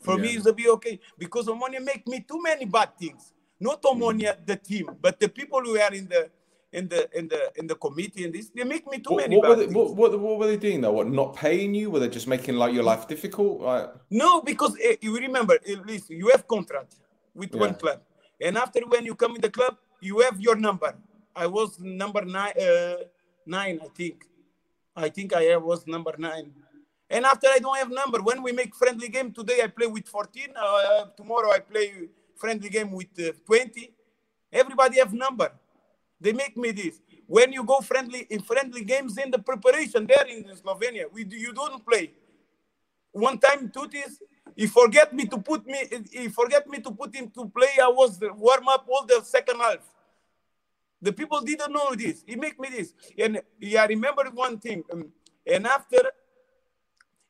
for me Yeah. it will be okay because Omonia make me too many bad things. Not Omonia the team, but the people who are in the in the in the in the committee and this they make me too What, many what, bad were they, things. what, what, what were they doing though? What not paying you? Were they just making like your life difficult? Like, No, because uh, you remember, uh, listen, you have contract with one club, and after when you come in the club, you have your number. I was number nine, uh, nine, I think. I think I was number nine. And after I don't have number, when we make friendly game today, I play with 14. Uh, tomorrow I play friendly game with uh, 20. Everybody have number. They make me this. When you go friendly in friendly games in the preparation there in Slovenia, we do, you don't play one time Tutis, he forget me to put me, he forget me to put him to play. I was warm up all the second half. The people didn't know this. He make me this, and yeah, I remember one thing. um, and after,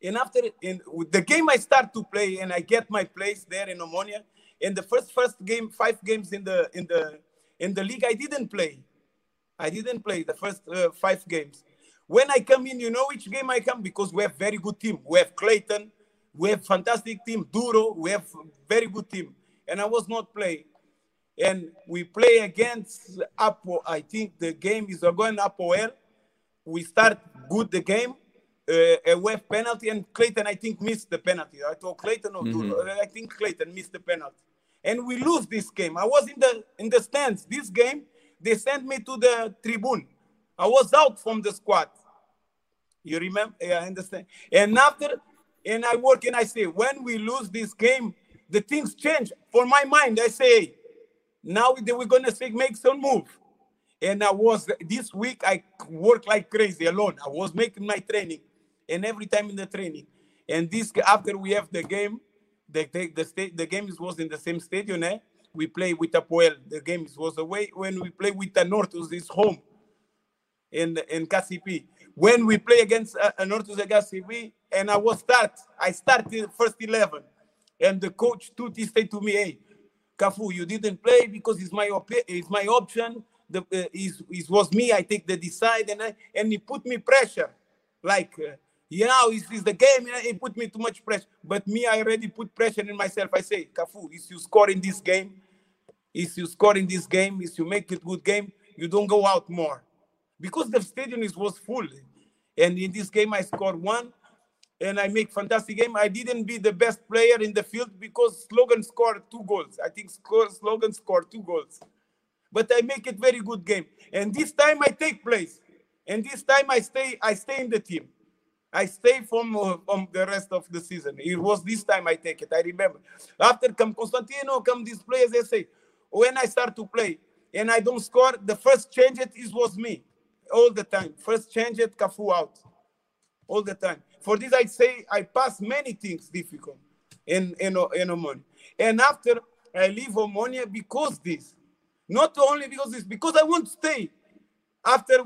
and after in the game I start to play, and I get my place there in Omonia. In the first first game, five games in the in the in the league, I didn't play. I didn't play the first uh, five games. When I come in, you know which game I come because we have very good team. We have Clayton, we have fantastic team. Duro, we have very good team, and I was not playing. And we play against Apo. I think the game is going Apoel. We start good the game. Uh, and we penalty, and Clayton I think missed the penalty. I told Clayton or Duro. I think Clayton missed the penalty, and we lose this game. I was in the in the stands. This game they sent me to the tribune. I was out from the squad. You remember? Yeah, I understand. And after, and I work and I say, when we lose this game, the things change. For my mind, I say, now we're gonna make some move. And I was this week I work like crazy alone. I was making my training, and every time in the training. And this after we have the game, the the the, sta- the game was in the same stadium. Eh? We play with Apoel. The game was away. When we play with Anortus, is home in in KCP. When we play against uh, Anortus and KCP, and I was start, I started first eleven, and the coach Tuti said to me, "Hey, Cafu, you didn't play because it's my op- it's my option. The uh, is it was me. I take the decide, and I, and he put me pressure, like." Uh, you know, it's, it's the game. You know, it put me too much pressure. But me, I already put pressure in myself. I say, Cafu, if you score in this game, if you score in this game, if you make it good game, you don't go out more. Because the stadium is was full. And in this game I scored one and I make fantastic game. I didn't be the best player in the field because Slogan scored two goals. I think score, Slogan scored two goals. But I make it very good game. And this time I take place. And this time I stay I stay in the team. I stay from uh, from the rest of the season. It was this time I take it. I remember. After come Konstantinou, come these players. They say when I start to play and I don't score, the first change it is was me all the time. First change it, Cafu out all the time. For this, I say I pass many things difficult in in in Omonia. And after I leave Omonia because this, not only because this, because I want to stay. After,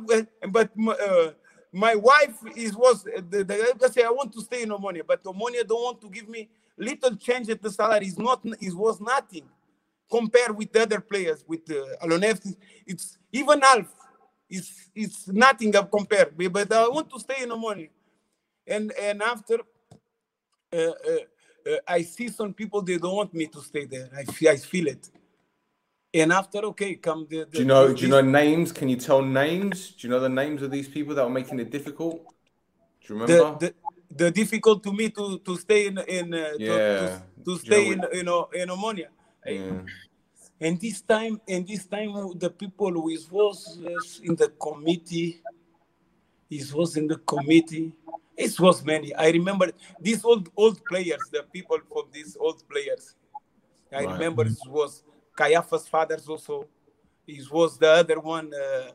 but uh, my wife is was the, the say I want to stay in Omonia, but Omonia don't want to give me little change at the salary. Is not it was nothing compared with the other players with uh. It's even half. It's it's nothing of compare. But I want to stay in Omonia, and and after. Uh, uh, uh, I see some people they don't want me to stay there. I feel, I feel it. And after, okay, come the. the do you know? Do you know names? Can you tell names? Do you know the names of these people that are making it difficult? Do you remember? The, the, the difficult to me to to stay in in uh, yeah. to, to, to stay you know, in you know in Omonia. Yeah. And this time, and this time, the people who was in the committee, it was in the committee. It was many. I remember these old old players, the people from these old players. I right. remember it was Kayafa's fathers also. He was the other one, uh,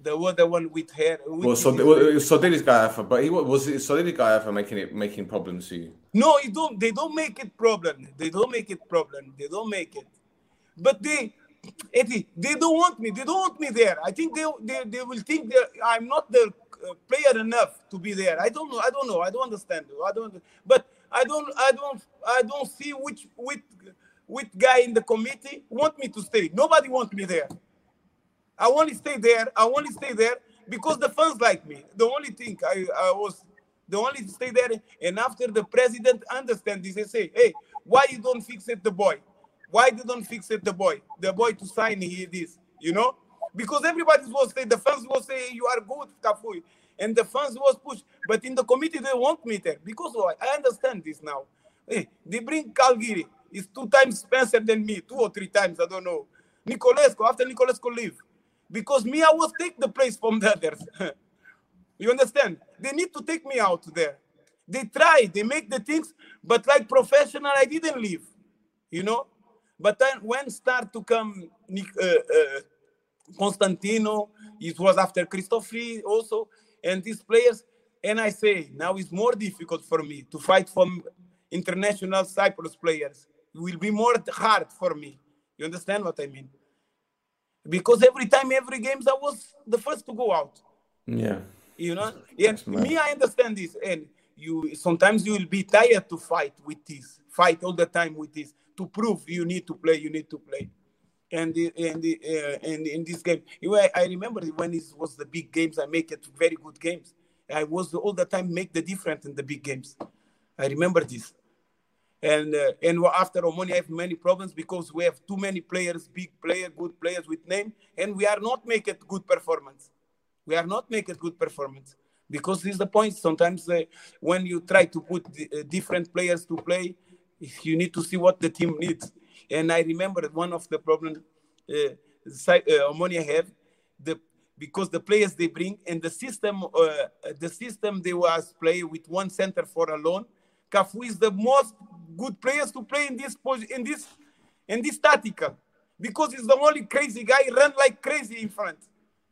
the other one with hair. With well, so well, so did Kayafa, but he was it, so did Kayafa making it making problems to you. No, you don't. They don't make it problem. They don't make it problem. They don't make it. But they, Eddie, they don't want me. They don't want me there. I think they they, they will think that I'm not the uh, player enough to be there. I don't know. I don't know. I don't understand. I don't. But I don't. I don't. I don't see which which which guy in the committee want me to stay. Nobody want me there. I only stay there. I only stay there because the fans like me. The only thing I, I was the only stay there. And after the president understand this, they say, "Hey, why you don't fix it the boy? Why they don't fix it the boy? The boy to sign here this, you know." because everybody was saying the fans was say, you are good, Cafu, and the fans was pushed. But in the committee they want me there because why? I understand this now. Hey, they bring Calgary. It's two times Spencer than me, two or three times, I don't know. Niculescu, after Niculescu leave. Because me, I was take the place from [laughs] the others. [laughs] you understand? They need to take me out there. They try, they make the things, but like professional, I didn't leave. You know? But then when start to come uh, uh, Konstantinou, it was after Christofi also, and these players. And I say now it's more difficult for me to fight from international Cyprus players. Will be more hard for me. You understand what I mean? Because every time, every games, I was the first to go out. Yeah. You know, and me, I understand this. And you sometimes you will be tired to fight with this, fight all the time with this to prove you need to play, you need to play and and the, uh, and in this game, I remember when it was the big games, I make it very good games. I was all the time make the difference in the big games. I remember this. And uh, and after Omonia, have many problems because we have too many players, big player, good players with name, and we are not making good performance. We are not making good performance because this is the point. Sometimes uh, when you try to put uh, different players to play, you need to see what the team needs and I remember one of the problems uh, uh, Omonia have, the because the players they bring and the system, uh, the system they was play with one center for alone. Cafu is the most good players to play in this in this in this tactical because he's the only crazy guy run like crazy in front.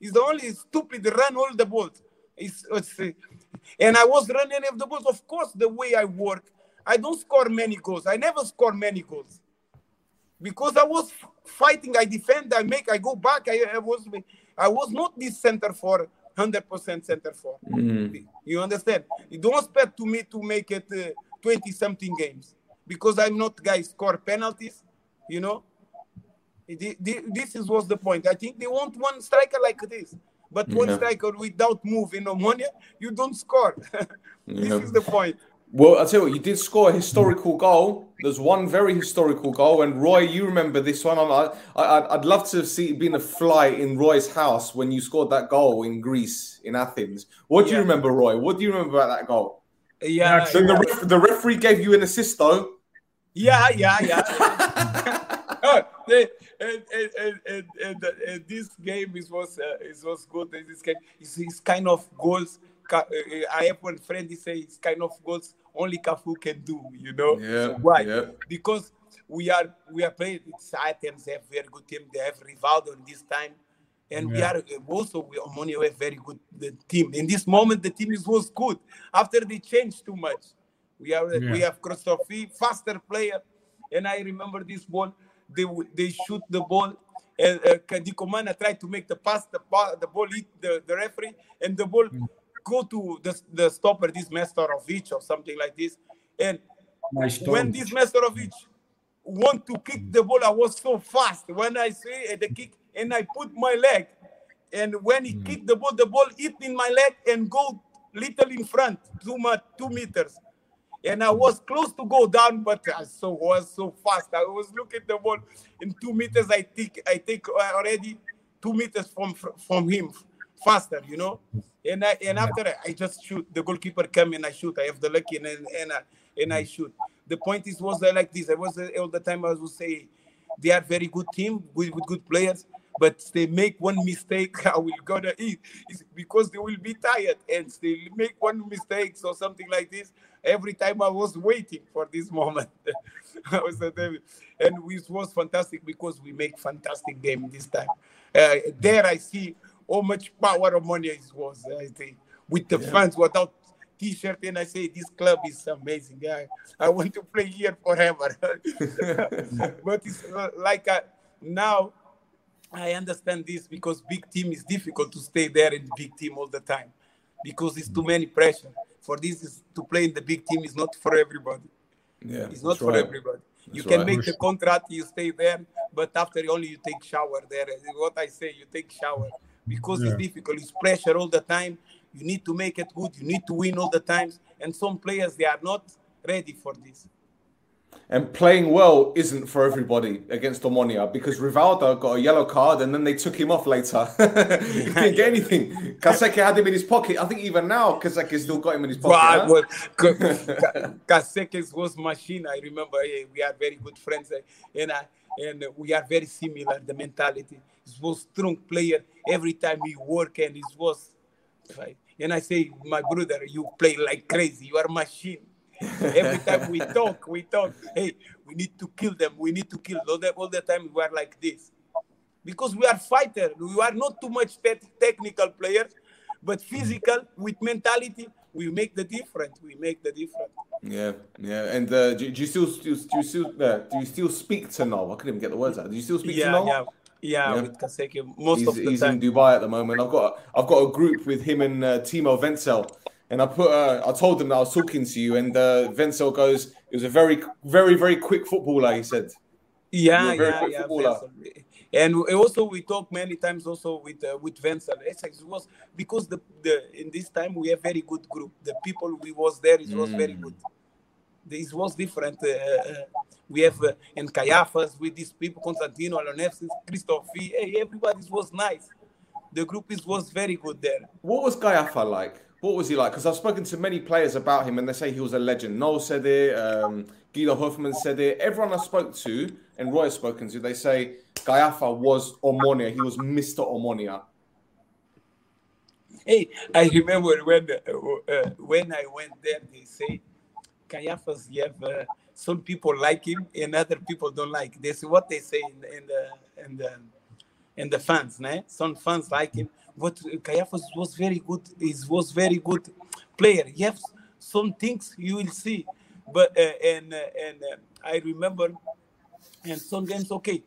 He's the only stupid run all the balls. It's, it's, and I was running of the balls. Of course, the way I work, I don't score many goals. I never score many goals because I was fighting, I defend, I make, I go back. I, I was I was not this center for 100% center for. Mm. You understand? You don't expect to me to make it 20 uh, something games because I'm not guy score penalties, you know. This is was the point. I think they want one striker like this, but one yeah. striker without move in Omonia, you don't score. [laughs] this yeah. is the point. Well, I'll tell you what, you did score a historical goal. There's one very historical goal, and Roy, you remember this one. I, I, I'd love to see it been a fly in Roy's house when you scored that goal in Greece, in Athens. What do yeah. you remember, Roy? What do you remember about that goal? Yeah. Then yeah. The, ref, the referee gave you an assist, though. Yeah, yeah, yeah. [laughs] oh, they, and, and, and, and, and, this game is was uh, it was good. This game is, is kind of goals uh, I have one friend. He says it's kind of goals only Cafu can do. You know Yeah, why? yeah. Because we are we are playing with items. They have very good team. They have Rivaldo in this time, and we are uh, also we Omonia have very good the team. In this moment, the team is was good. After they changed too much, we we Yeah. have Christofi, faster player, and I remember this ball. They they shoot the ball. And uh, Kadicomana tried to make the pass, the, the ball hit the, the referee, and the ball go to the, the stopper, this Mestorovic or something like this. And Nice when this Mestorovic want to kick the ball, I was so fast when I see uh, the kick and I put my leg. And when he kicked the ball, the ball hit in my leg and go little in front, two, two meters. And I was close to go down, but I so was so fast. I was looking at the ball in two meters. I think I take already two meters from from him faster, you know. And I and after I, I just shoot. The goalkeeper come and I shoot. I have the lucky and and I, and I shoot. The point is was like this. I was all the time I would say they are very good team with, with good players, but they make one mistake. [laughs] I will gonna eat it's because they will be tired and they make one mistake or something like this. Every time I was waiting for this [laughs] moment, I was at and it was fantastic because we make fantastic game this time. Uh, there I see how much power of money it was. I think with the fans without t-shirt and I say this club is amazing. I, I want to play here forever. [laughs] but it's uh, like uh, now I understand this because big team is difficult to stay there in big team all the time because it's too many pressure. For this is to play in the big team is not for everybody. Yeah, It's not for right. everybody. You can right. make the contract, you stay there, but after only you take shower there. What I say, you take shower because Yeah. it's difficult. It's pressure all the time. You need to make it good. You need to win all the times. And some players they are not ready for this. And playing well isn't for everybody against Omonia because Rivaldo got a yellow card and then they took him off later. [laughs] he [laughs] didn't get anything. Kaseke had him in his pocket. I think even now Kaseke still got him in his pocket. huh? Well, well, [laughs] Kasekes was machine. I remember we are very good friends, eh, and I, and we are very similar. The mentality. He was strong player. Every time he work and he was, and I say, my brother, you play like crazy. You are machine. Every time we talk, we talk. Hey, we need to kill them. We need to kill all the, all the time. We are like this because we are fighters. We are not too much te- technical players, but physical with mentality. We make the difference. We make the difference. Yeah, yeah. And uh, do, do you still, do you, still, uh, do you still speak to Noel? I couldn't even get the words out. Do you still speak to Yeah, Noel? yeah, yeah, Yeah. With Kaseke most he's, of the he's time. in Dubai at the moment. I've got I've got a group with him and uh, Timo Wenzel, and I put uh, I told them that I was talking to you, and uh, Wenzel goes, "It was a very very very quick footballer." He said, Yeah, You're a very yeah, yeah. footballer. And also we talk many times also with uh, with Vincent. It's it was because the, the in this time we have very good group. The people we was there it was very good. This was different. Uh, uh, we have uh, in Kaiafas with these people, Konstantinou, Aloneftis, Christofi. Hey, everybody was nice. The group is was very good there. "What was Gaiafa like? What was he like?" Because I've spoken to many players about him, and they say he was a legend. Noel said it. Um, Guido Hoffman said it. Everyone I spoke to and Roy has spoken to, they say Gaiafa was Omonia. He was Mister Omonia. Hey, I remember when uh, uh, when I went there, they say you have uh, some people like him and other people don't like. This is what they say in, the- in the in the in the fans, né? Some fans like him. But Kaiafas was very good. He was very good player. Has some things you will see, but uh, and uh, and uh, I remember and some games okay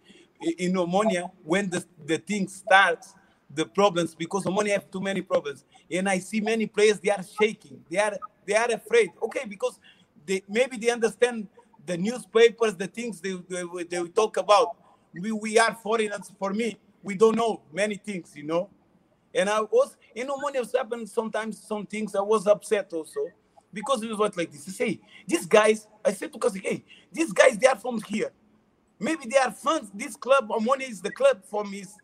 in Omonia when the the thing starts the problems because Omonia have too many problems and I see many players they are shaking they are they are afraid okay because they maybe they understand the newspapers the things they they, they talk about we we are foreigners for me we don't know many things you know and I was in Omonia was happened sometimes some things I was upset also because it was what like this. I say, these guys, I said to Kasi, hey, these guys they are from here. Maybe they are fans. This club, Omonia is the club from his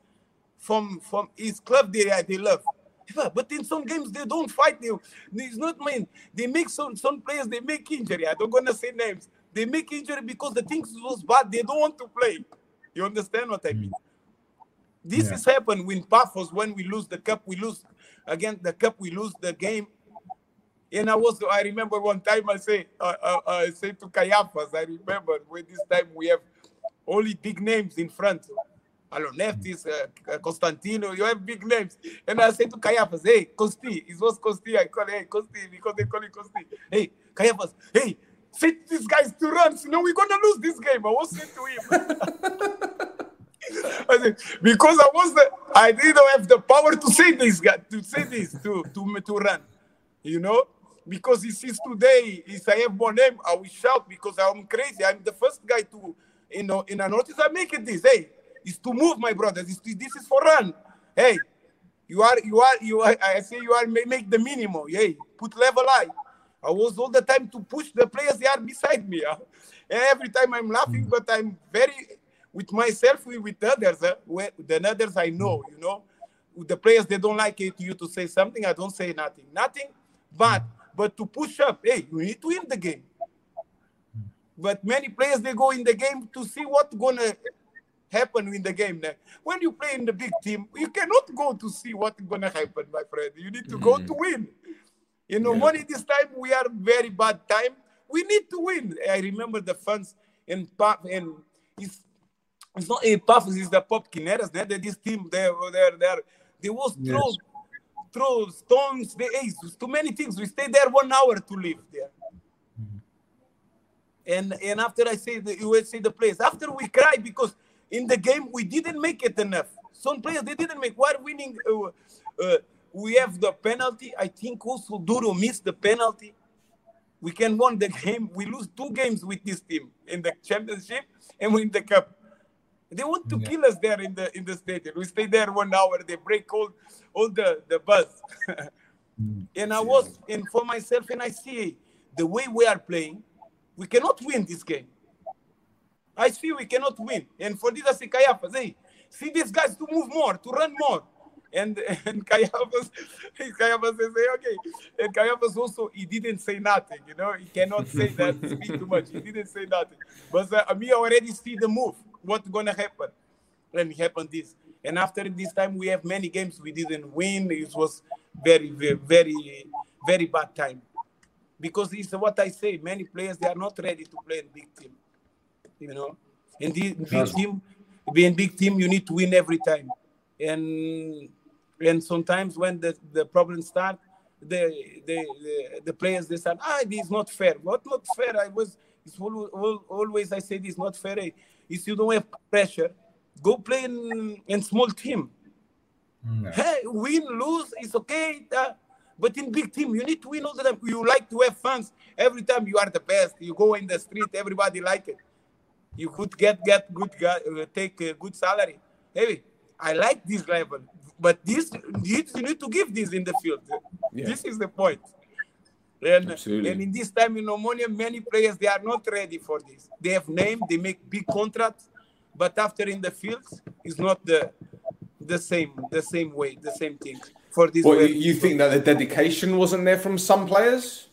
from from his club they uh, they love. But in some games they don't fight. They, it's not mean they make some some players they make injury. I don't gonna say names. They make injury because the things was bad. They don't want to play. You understand what I mean? This Yeah. has happened when Paphos when we lose the cup, we lose again the cup, we lose the game. And I was, I remember one time I say, uh, uh, I say to Kaiafas, I remember when this time we have only big names in front. Aloneftis, uh, Konstantinou, you have big names. And I say to Kaiafas, hey, Costi, it was Costi, I call hey, Costi, because they call it Costi. Hey, Kaiafas, hey, set these guys to run, you know, we're gonna lose this game. I was saying to him. [laughs] I said, because I was the, I didn't have the power to say this guy, to say this, to, to, to run, you know? Because he sees today, if I have more name, I will shout because I'm crazy. I'm the first guy to, you know, in a notice, I make it this. Hey, it's to move, my brother. This, this is for run. Hey, you are, you are, you are, I say you are, make the minimum. Hey, put level high. I was all the time to push the players they are beside me. Every time I'm laughing, mm. but I'm very with myself, with others. Uh, the others I know, you know, with the players they don't like it you to say something. I don't say nothing, nothing. But but to push up, hey, you need to win the game. But many players they go in the game to see what's gonna happen in the game. When you play in the big team, you cannot go to see what's gonna happen, my friend. You need to go to win. You know, yeah. money this time we are very bad time. We need to win. I remember the fans in Pap and it's, it's not a Pafos, it's the Pop Quineras, né? This team there, there, there. They was yes. throw stones, the ace, too many things. We stayed there one hour to live there. And and after I say the you will say the players, after we cry because in the game we didn't make it enough. Some players they didn't make. While winning, uh, uh, we have the penalty. I think also Duro missed the penalty. We can win the [laughs] game. We lose two games with this team in the championship and win the cup. They want to yeah. kill us there in the in the stadium. We stay there one hour. They break all all the the bus. [laughs] and I was and for myself, and I see the way we are playing, we cannot win this game. I see we cannot win. And for this, I say, Kaiafas, hey, see these guys to move more, to run more. And [laughs] and Kaiafas, [laughs] Kaiafas says, hey, okay. And Kaiafas also, he didn't say nothing, you know. He cannot say that, speak too much. He didn't say nothing. But uh, me already see the move, what's going to happen. And it happened this. And after this time, we have many games we didn't win. It was very, very, very, very bad time. Because it's what I say, many players, they are not ready to play in big team. You know, in the big team, being big team, you need to win every time. And and sometimes when the, the problems start, the, the, the, the players they say, ah, this is not fair. What not fair? I was it's always I say this not fair. If you don't have pressure, go play in, in small team. No. Hey, win, lose, it's okay. Uh, but in big team, you need to win all the time. You like to have fans. Every time you are the best. You go in the street, everybody like it. You could get get good uh, take a good salary. Hey, I like this level, but this you need to give this in the field. Yeah. This is the point. And, and in this time in Omonia, many players they are not ready for this. They have name, they make big contracts, but after in the field, it's not the the same the same way, the same thing. For this, well, you think that the dedication wasn't there from some players,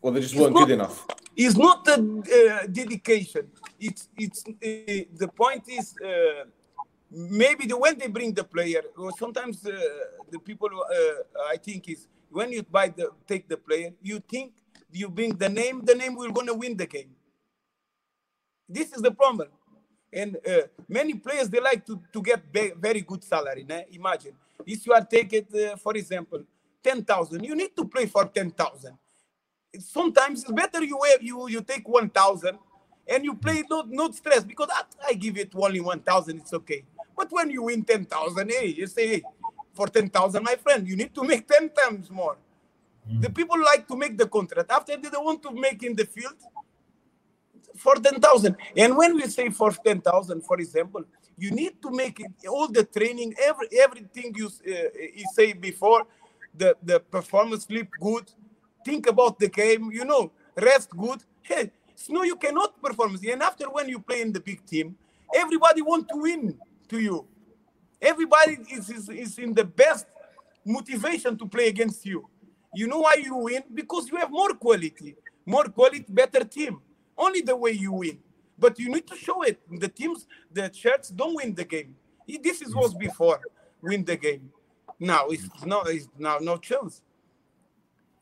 or they just weren't not, good enough? It's not the uh, dedication. It's it's uh, the point is. Uh, maybe the when they bring the player or sometimes uh, the people uh, i think is when you buy the take the player you think you bring the name the name will gonna win the game. This is the problem. And uh, many players they like to, to get very good salary né? imagine if you are taking uh, for example 10000 you need to play for 10000 sometimes it's better you have, you you take 1000 and you play not not stress because I, I give it only 1000 it's okay. But when you win 10,000, hey, you say, hey, for 10,000, my friend, you need to make 10 times more. Mm. The people like to make the contract. After they don't want to make in the field for 10,000. And when we say for 10,000, for example, you need to make it, all the training, every everything you, uh, you say before, the, the performance sleep good, think about the game, you know, rest good. Hey, no, you cannot perform. And after when you play in the big team, everybody want to win to you. Everybody is, is, is in the best motivation to play against you. You know why you win? Because you have more quality, more quality, better team. Only the way you win. But you need to show it. The teams, the shirts don't win the game. This is was before win the game. Now it's no, it's now no chance.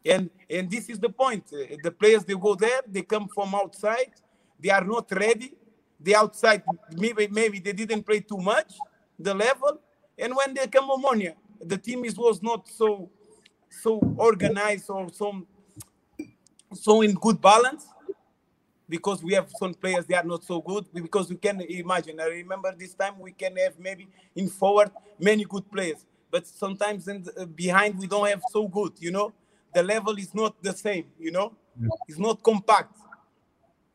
And and this is the point. The players they go there, they come from outside, they are not ready. The outside maybe maybe they didn't play too much, the level, and when they come Omonia, the team is was not so so organized or so so in good balance because we have some players they are not so good because we can imagine i remember this time we can have maybe in forward many good players but sometimes in the, behind we don't have so good you know? The level is not the same you know? It's not compact.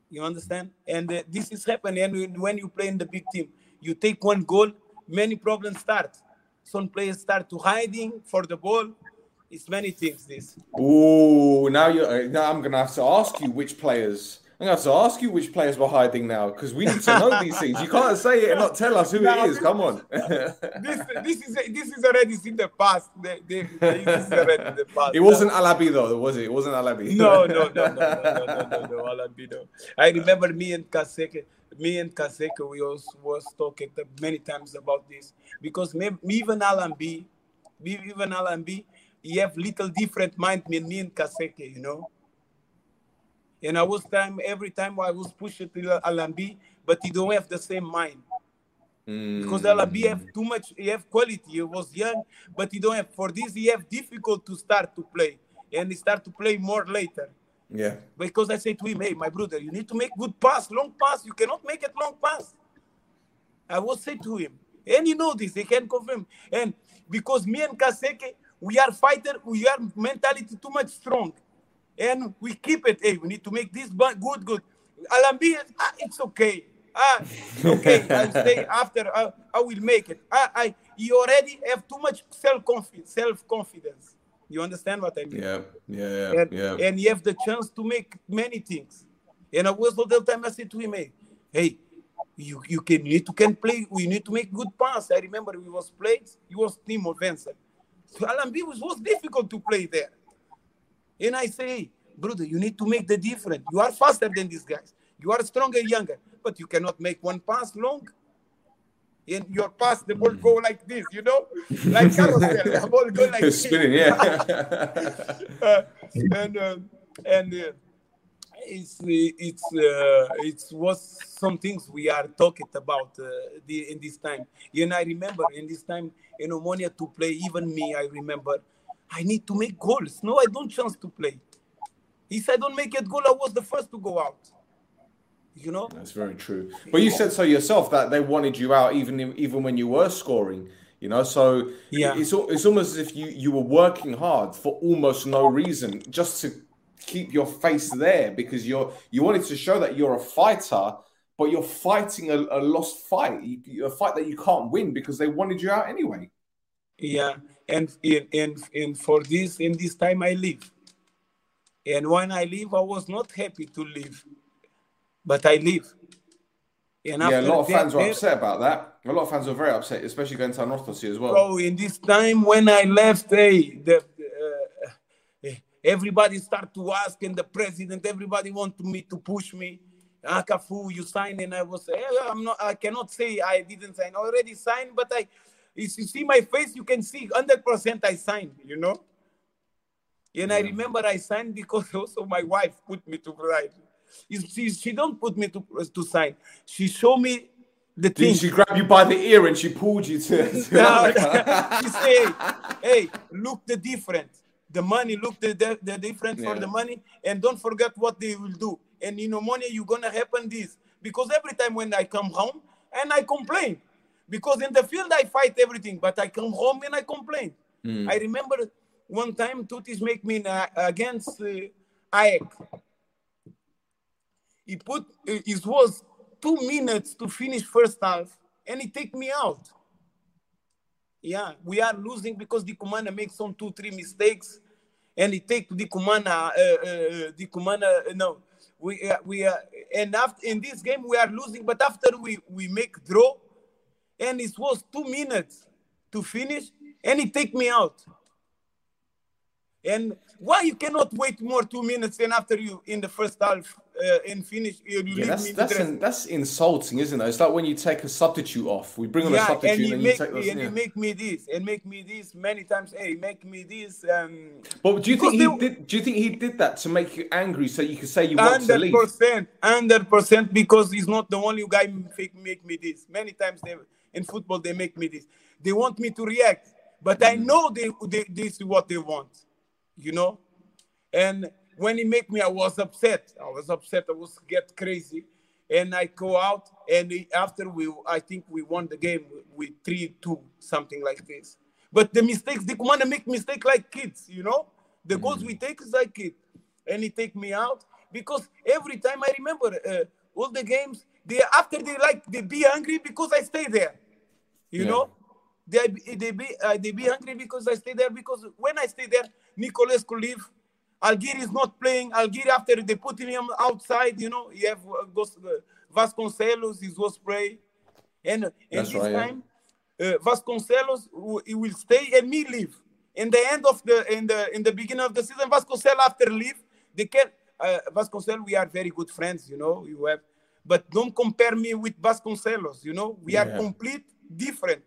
You understand? And uh, this is happening and when you play in the big team you take one goal many problems start some players start to hiding for the ball it's many things this Ooh, now you uh, now I'm gonna have to ask you which players. I'm gonna have to ask you which players were hiding now because we need to know these things. You can't say it and not tell us who No, it is. Come on. [laughs] this this is this is already in the past. This is already in the past. it wasn't Alabi though, was it? It wasn't Alabi. No, no, no, no, no, no, no, no, [laughs] Alambino. I remember me and Kaseke, me and Kaseke, we was was talking many times about this because me, me even Alambi, me even Alambi, he have little different mind than me and Kaseke, you know. And I was time every time I was pushing to Alambi, but he don't have the same mind because Alambi have too much, he have quality. He was young, but he don't have. For this, he have difficult to start to play, and he start to play more later. Yeah. Because I say to him, hey, my brother, you need to make good pass, long pass. You cannot make it long pass. I will say to him, and you know this, he can confirm. And because me and Kaseke, we are fighter, we are mentality too much strong. And we keep it, hey, we need to make this good, good. Alambi, ah, it's okay. Ah, okay, [laughs] I'll stay after, I, I will make it. I, I, you already have too much self-confidence, self-confidence. You understand what I mean? Yeah. Yeah. Yeah. and, yeah. and you have the chance to make many things. And I was all the time I said to him, hey, hey, you, you can you need to can play, we need to make good pass. I remember we was playing, he was team offensive. So Alambi was, was difficult to play there. And I say, hey, brother, you need to make the difference. You are faster than these guys. You are stronger, younger, but you cannot make one pass long. And your pass, the ball go like this, you know, like [laughs] carousel. the ball go like this. Spinning, yeah. [laughs] Uh, and uh, and uh, it's it's uh, it was some things we are talking about uh, the, in this time. And I remember in this time in Omonia to play, even me, I remember I need to make goals. No, I don't chance to play. If I don't make it goal, I was the first to go out. You know? That's very true. But you said so yourself that they wanted you out even even when you were scoring. You know, so Yeah. it's it's almost as if you you were working hard for almost no reason, just to keep your face there because you're you wanted to show that you're a fighter, but you're fighting a, a lost fight, a fight that you can't win because they wanted you out anyway. Yeah, and in and, and for this in this time I live. And when I leave, I was not happy to leave, but I leave. And yeah, a lot of fans were upset about that. A lot of fans were very upset, especially going to Anorthosis as well. Bro, in this time when I left, hey, the, uh, everybody start to ask, and the president, everybody want me to push me. Cafu, you signed, and I was, hey, I'm not, I cannot say I didn't sign. I already signed, but I, if you see my face, you can see 100% I signed. You know. And I remember I signed because [laughs] also my wife put me to write. She, she don't put me to to sign. She show me the thing. she grab you by the ear and she pulled you to? [laughs] to No, [laughs] she say, hey, look the difference. The money, look the the, the difference for the money, and don't forget what they will do. And in money, you're gonna happen this because every time when I come home and I complain, because in the field I fight everything, but I come home and I complain. I remember one time Tutis make me against uh, Aek. He put uh, it was two minutes to finish first half, and he take me out. Yeah, we are losing because the commander makes some two, three mistakes, and he take the commander, uh, uh, the commander. No, we uh, we uh, and after in this game we are losing, but after we we make draw, and it was two minutes to finish, and he take me out. And Why you cannot wait more two minutes than after you in the first half uh, and finish you, Yeah, leave that's me that's in, that's insulting, isn't it? It's like when you take a substitute off. We bring on a substitute and you and, make you take me those. and yeah. you make me this and make me this many times. Hey, make me this. Um, But do you think he they- did? Do you think he did that to make you angry so you could say you want to Hundred leave? percent, hundred percent, because he's not the only guy make make me this. Many times they in football they make me this. They want me to react, but I know they, they this is what they want, you know. And when he make me, I was upset. I was upset. I was get crazy, and I go out. And after we, I think we won the game with three two, something like this. But the mistakes, they want to make mistake like kids, you know. The goals we take is like kid, and he take me out because every time I remember uh, all the games, they after they like they be angry because I stay there, you Yeah. know. They they be uh, they be angry because I stay there because when I stay there, Nicolas could leave. Algiri is not playing. Algiri after they put him outside, you know, you have uh, uh, Vasconcelos, he was playing, and and That's this right, yeah. time uh, Vasconcelos he will stay and me leave. In the end of the in the in the beginning of the season, Vasconcelos after leave, they can uh, Vasconcelos. We are very good friends, you know. You have, but don't compare me with Vasconcelos. You know, we are complete different.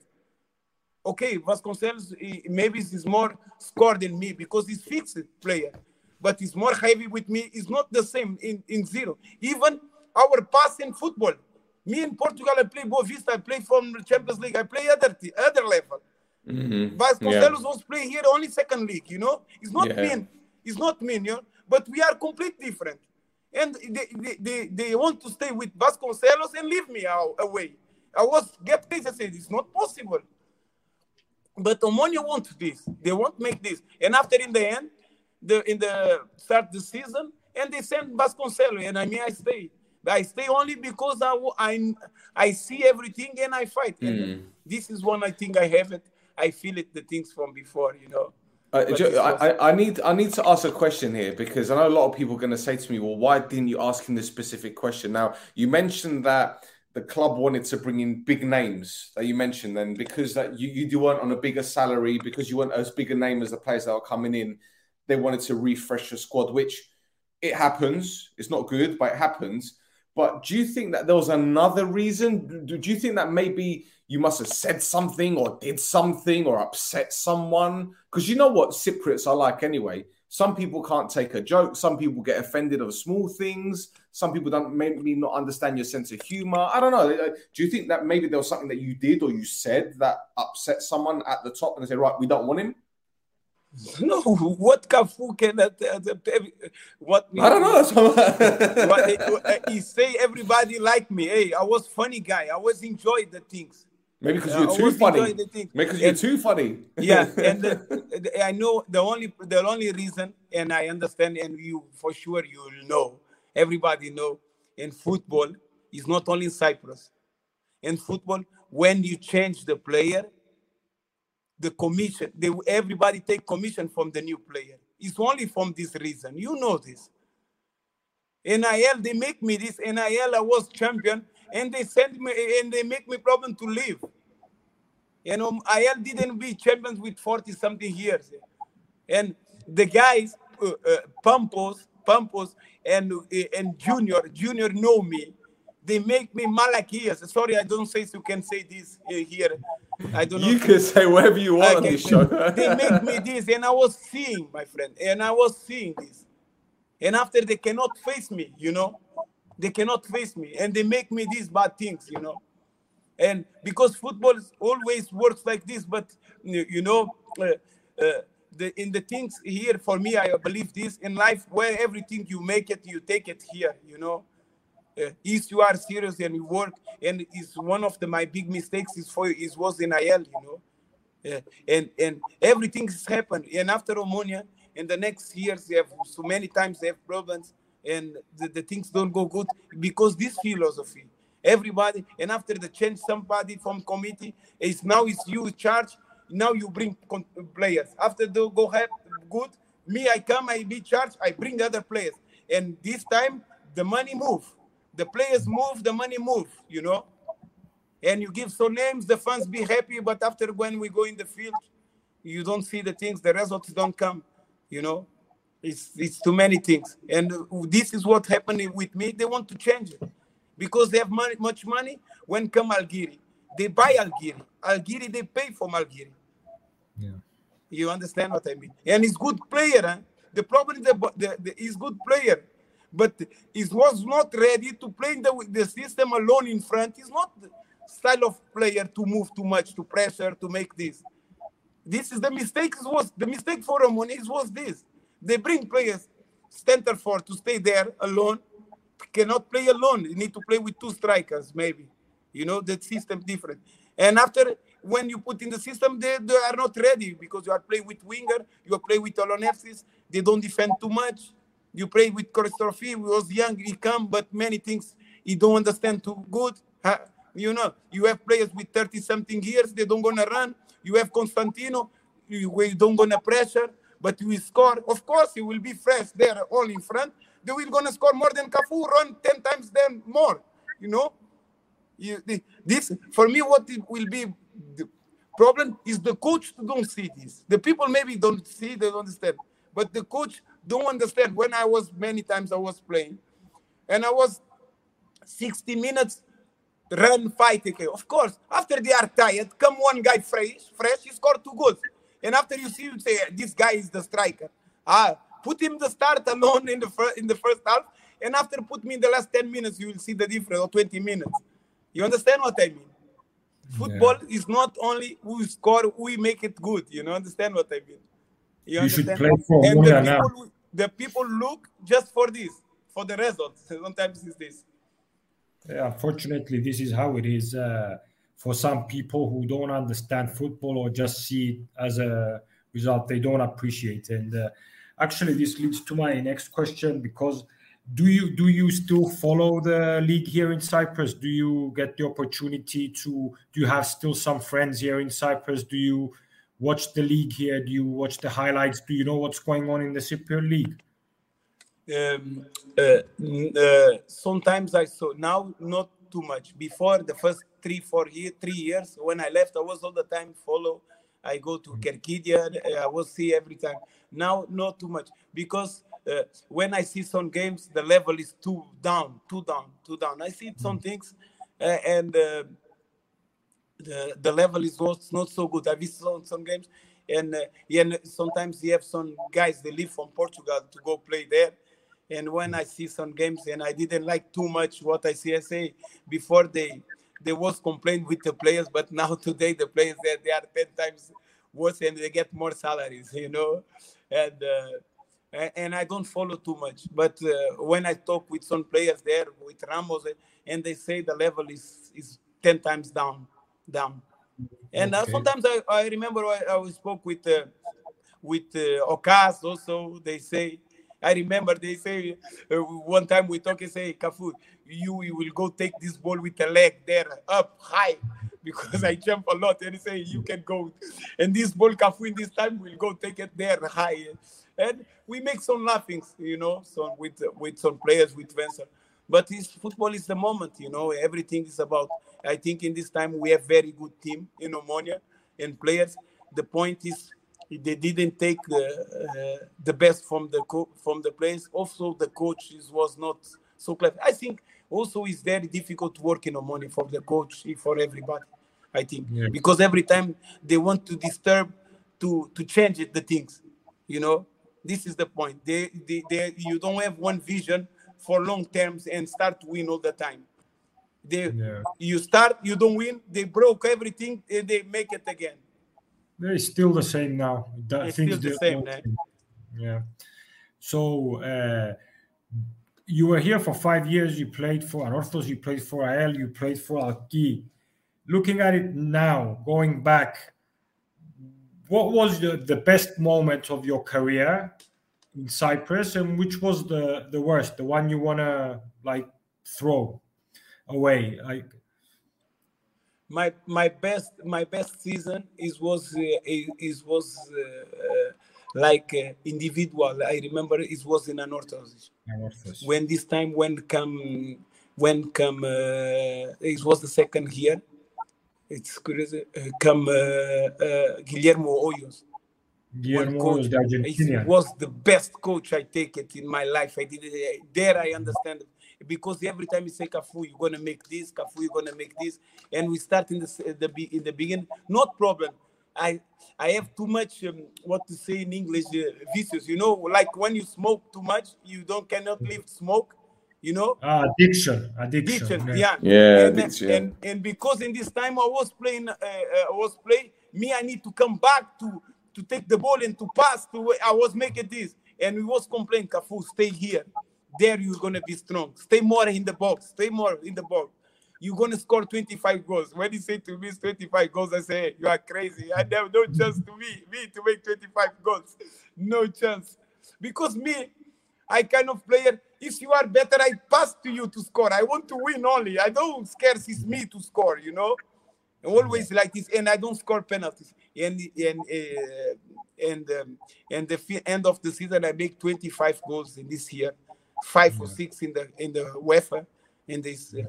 Okay, Vasconcelos he- maybe he's more scored than me because he's fixed player, but he's more heavy with me. It's not the same in, in zero. Even our pass in football. Me in Portugal, I play Boavista, I play from the Champions League, I play other other level. Mhm. Vasconcelos was playing here only second league, you know. It's not Yeah. mean, it's not mean, you know. But we are completely different, and they, they, they, they want to stay with Vasconcelos and leave me out, away. I was get crazy. I said it's not possible. But Omonia want this. They won't make this. And after in the end, the in the start the season, and they send Vasconcelos, and I mean I stay. I stay only because I I, I see everything and I fight. And this is one I think I have it. I feel it the things from before, you know. Uh, But Jo- this was- I, I- need I need to ask a question here because I know a lot of people are going to say to me, "Well, why didn't you ask him this specific question?" Now, you mentioned that the club wanted to bring in big names that you mentioned, and because that you, you weren't on a bigger salary, because you weren't as big a name as the players that are coming in, they wanted to refresh the squad, which it happens. It's not good, but it happens. But do you think that there was another reason? Do, do you think that maybe you must have said something or did something or upset someone? Because you know what Cypriots are like anyway. Some people can't take a joke. Some people get offended of small things. Some people don't maybe not understand your sense of humor. I don't know. Do you think that maybe there was something that you did or you said that upset someone at the top and they say, right, we don't want him? [laughs] No, what Cafu can uh, what I don't know. [laughs] What- [laughs] what, uh, he say everybody like me. Hey, I was funny guy. I was enjoy the things. Maybe because Yeah, you're I too funny. Maybe because you're too funny. yeah and the, the- i know the only the only reason and i understand and you for sure you will know everybody know in football is not only in cyprus in football when you change the player the commission they everybody take commission from the new player it's only from this reason you know this NIL, they make me this NIL, I was champion, and they send me and they make me problem to leave. You know, AEL didn't be champions with 40 something years. And the guys, uh, uh, Pampos, Pampos, and uh, and Junior, Junior know me. They make me Malachias. Sorry, I don't say so you can say this here. I don't know. You can say whatever you want I on this show. [laughs] they make me this, and I was seeing, my friend, and I was seeing this. And after they cannot face me, you know, they cannot face me, and they make me these bad things, you know. And because football always works like this, but you you know, uh, uh, the in the things here for me, I believe this in life where everything you make it, you take it here, you know. Uh, if you are serious and you work, and it's one of the my big mistakes is for is was in AEL, you know. Yeah, and and everything has happened. And after Omonia, in the next years, they have so many times they have problems, and the, the things don't go good because this philosophy. Everybody, and after the change, somebody from committee is now it's you charge. Now you bring players. After they go have good, me I come, I be charged, I bring other players, and this time the money move, the players move, the money move. You know and you give so names, the fans be happy. But after when we go in the field, you don't see the things, the results don't come, you know. It's it's too many things, and this is what happening with me. They want to change it because they have money, much money. When come Algiri, they buy Algiri. Algiri they pay for Algiri. Yeah. You understand what I mean? And he's good player. Huh? The problem is the, the, the he's good player, but he was not ready to play in the, the system alone in front. He's not style of player to move too much, to pressure, to make this. This is the mistake. Was the mistake for Ramones was this. They bring players center for to stay there alone. Cannot play alone. You need to play with two strikers, maybe. You know, that system different. And after when you put in the system, they, they are not ready because you are playing with winger, you are playing with Aloneftis, they don't defend too much. You play with Christofi, he was young, he come, but many things he don't understand too good. You know, you have players with 30 something years, they don't gonna run. You have Konstantinou, you, you don't gonna pressure, but you score. Of course, he will be fresh there, all in front. They will gonna score more than Cafu, run 10 times then more. You know, this for me, what it will be the problem is the coach don't see this. The people maybe don't see, they don't understand. But the coach don't understand. When I was many times I was playing, and I was 60 minutes run fight. Okay, of course. After they are tired, come one guy fresh, fresh, he scored two goals. And after you see, you say this guy is the striker. Ah, put him the start alone in the first in the first half, and after put me in the last 10 minutes, you will see the difference or 20 minutes. You understand what I mean? Football yeah. is not only who score, we make it good. You know, understand what I mean? You, you should play for and the people, the people look just for this, for the results. [laughs] Sometimes it's this. Yeah, unfortunately, this is how it is uh, for some people who don't understand football or just see it as a result they don't appreciate. And uh, actually, this leads to my next question because do you do you still follow the league here in Cyprus? Do you get the opportunity to? Do you have still some friends here in Cyprus? Do you watch the league here? Do you watch the highlights? Do you know what's going on in the Cypriot league? Um, uh, uh, sometimes I saw now not too much. Before the first three four year, three years when I left, I was all the time follow. I go to Kerkidia. I will see every time. Now not too much because uh, when I see some games, the level is too down, too down, too down. I see some mm. things, uh, and uh, the the level is not, so good. I've seen some, games, and uh, yeah, sometimes you have some guys they live from Portugal to go play there. And when I see some games, and I didn't like too much what I see, I say before they they was complained with the players, but [laughs] now today the players there they are ten times worse and they get more salaries, you know, and. Uh, and I don't follow too much. But uh, when I talk with some players there, with Ramos, and they say the level is is ten times down, down. And uh, okay. sometimes I, I remember I, I spoke with uh, with uh, Okkas also. They say I remember they say uh, one time we talk and say Cafu, you, you will go take this ball with the leg there up high [laughs] because I jump a lot and he say you can go and this ball Cafu in this time will go take it there high and we make some laughings, you know, so with with some players with Vincent. But this football is the moment, you know. Everything is about. I think in this time we have very good team in Omonia and players. The point is they didn't take the uh, the best from the co- from the players. Also, the coach is, was not so clever. I think also it's very difficult to work in Omonia for the coach for everybody. I think yeah. because every time they want to disturb to to change it, the things, you know this is the point. They, they, they, you don't have one vision for long terms and start to win all the time. They, yeah. You start, you don't win. They broke everything and they make it again. It's still the same now. That, it's still the same. Yeah. So uh, you were here for five years. You played for Anorthos. You played for AEL. You played for Alki. Looking at it now, going back, what was the, the best moment of your career in Cyprus and which was the, the worst, the one you want to like throw away? Like my my best my best season is was uh, is was uh, uh, like uh, individual. I remember it was in Anorthos. When this time when come when come uh, it was the second year it's crazy. Uh, come uh, uh, Guillermo Hoyos. Guillermo coach. was the was the best coach I take it in my life. I did it there. I understand it. Because every time you say Cafu, you're gonna make this. Cafu, you're gonna make this, and we start in the the in the beginning. Not problem. I I have too much um, what to say in English uh, vicious. You know, like when you smoke too much, you don't cannot leave smoke. You know, Ah, addiction, addiction. addiction. yeah. Yeah, Yeah, and, addiction, and and because in this time I was playing, uh, uh, I was playing. Me, I need to come back to to take the ball and to pass. To I was making this, and we was complaining, Cafu, stay here. There you're gonna be strong. Stay more in the box. Stay more in the box. You're gonna score 25 goals. When he said to me 25 goals, I say, hey, you are crazy. I have no chance to me, me to make 25 goals. No chance. Because me, I kind of player. If you are better, I pass to you to score. I want to win only. I don't scarce it's me to score. You know, always like this, and I don't score penalties. And and uh, and um, and the fi- end of the season, I make 25 goals in this year, five or six in the in the UEFA, in this. Uh,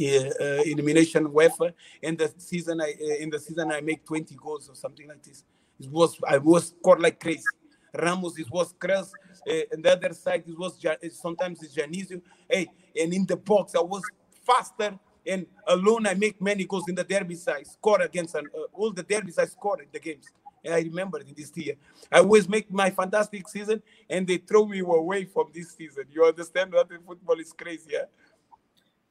uh, elimination UEFA, and the season I uh, in the season I make 20 goals or something like this. It was I was scored like crazy. Ramos, it was Cruz. Uh, and the other side, it was uh, sometimes it's Janisio. Hey, and in the box, I was faster and alone. I make many goals in the derby side. Score against uh, all the derbies I scored in the games. And I remember this year, I always make my fantastic season, and they throw me away from this season. You understand that the football is crazy, yeah?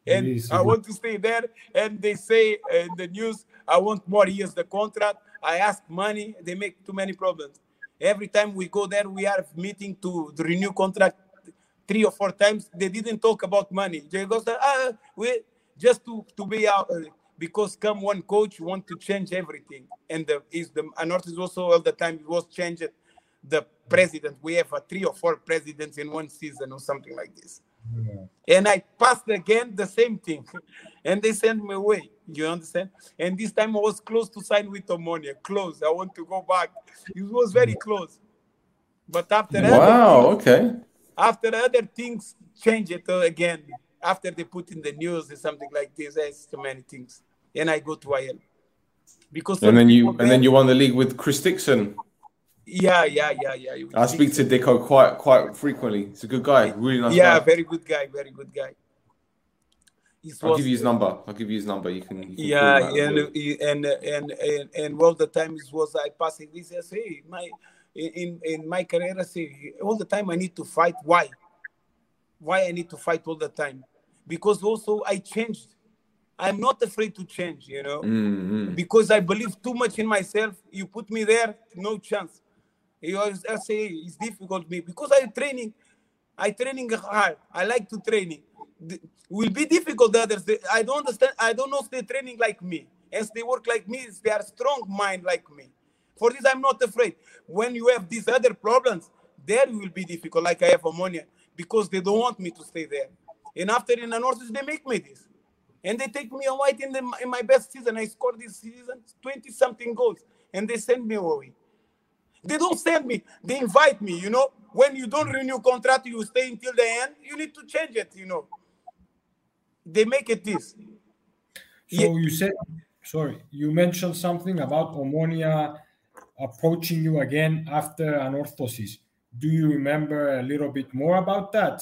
and is, I want to stay there. And they say in the news, I want more years the contract. I ask money. They make too many problems. Every time we go there, we are meeting to, to renew contract three or four times. They didn't talk about money. They go, ah, we just to to be out uh, because come one coach want to change everything. And the is the Anorth is also all the time it was changed. The president, we have uh, three or four presidents in one season or something like this and I passed again the same thing, [laughs] and they sent me away. You understand? And this time I was close to sign with Omonia. Close. I want to go back. It was very close. But after that, Wow. Okay. after other things change it again, after they put in the news or something like this, there's so many things, and I go to AEL because And then you and then there- you won the league with Chris Dixon. yeah, yeah, yeah, yeah. I speak to Dico quite quite frequently. He's a good guy. Really nice yeah, guy. very good guy, very good guy. It I'll was- give you his number. I'll give you his number. You can. You can yeah call him out. and, and and and and all the time it was i passing this i say my in in my career i say all the time i need to fight why why i need to fight all the time because also i changed i'm not afraid to change you know Mm, mm. because i believe too much in myself you put me there no chance you always say it's difficult me because i training I training hard. I like to training. The- will be difficult. The others, they- I don't understand. I don't know if they training like me. As they work like me, they are strong mind like me. For this, I'm not afraid. When you have these other problems, there will be difficult. Like I have Omonia because they don't want me to stay there. And after in the North, they make me this, and they take me away in the in my best season. I scored this season twenty something goals, and they send me away. They don't send me. They invite me. You know, when you don't renew contract, you stay until the end. You need to change it. You know. They make it this. So Yeah. you said, sorry, you mentioned something about Omonia approaching you again after Anorthosis. Do you remember a little bit more about that?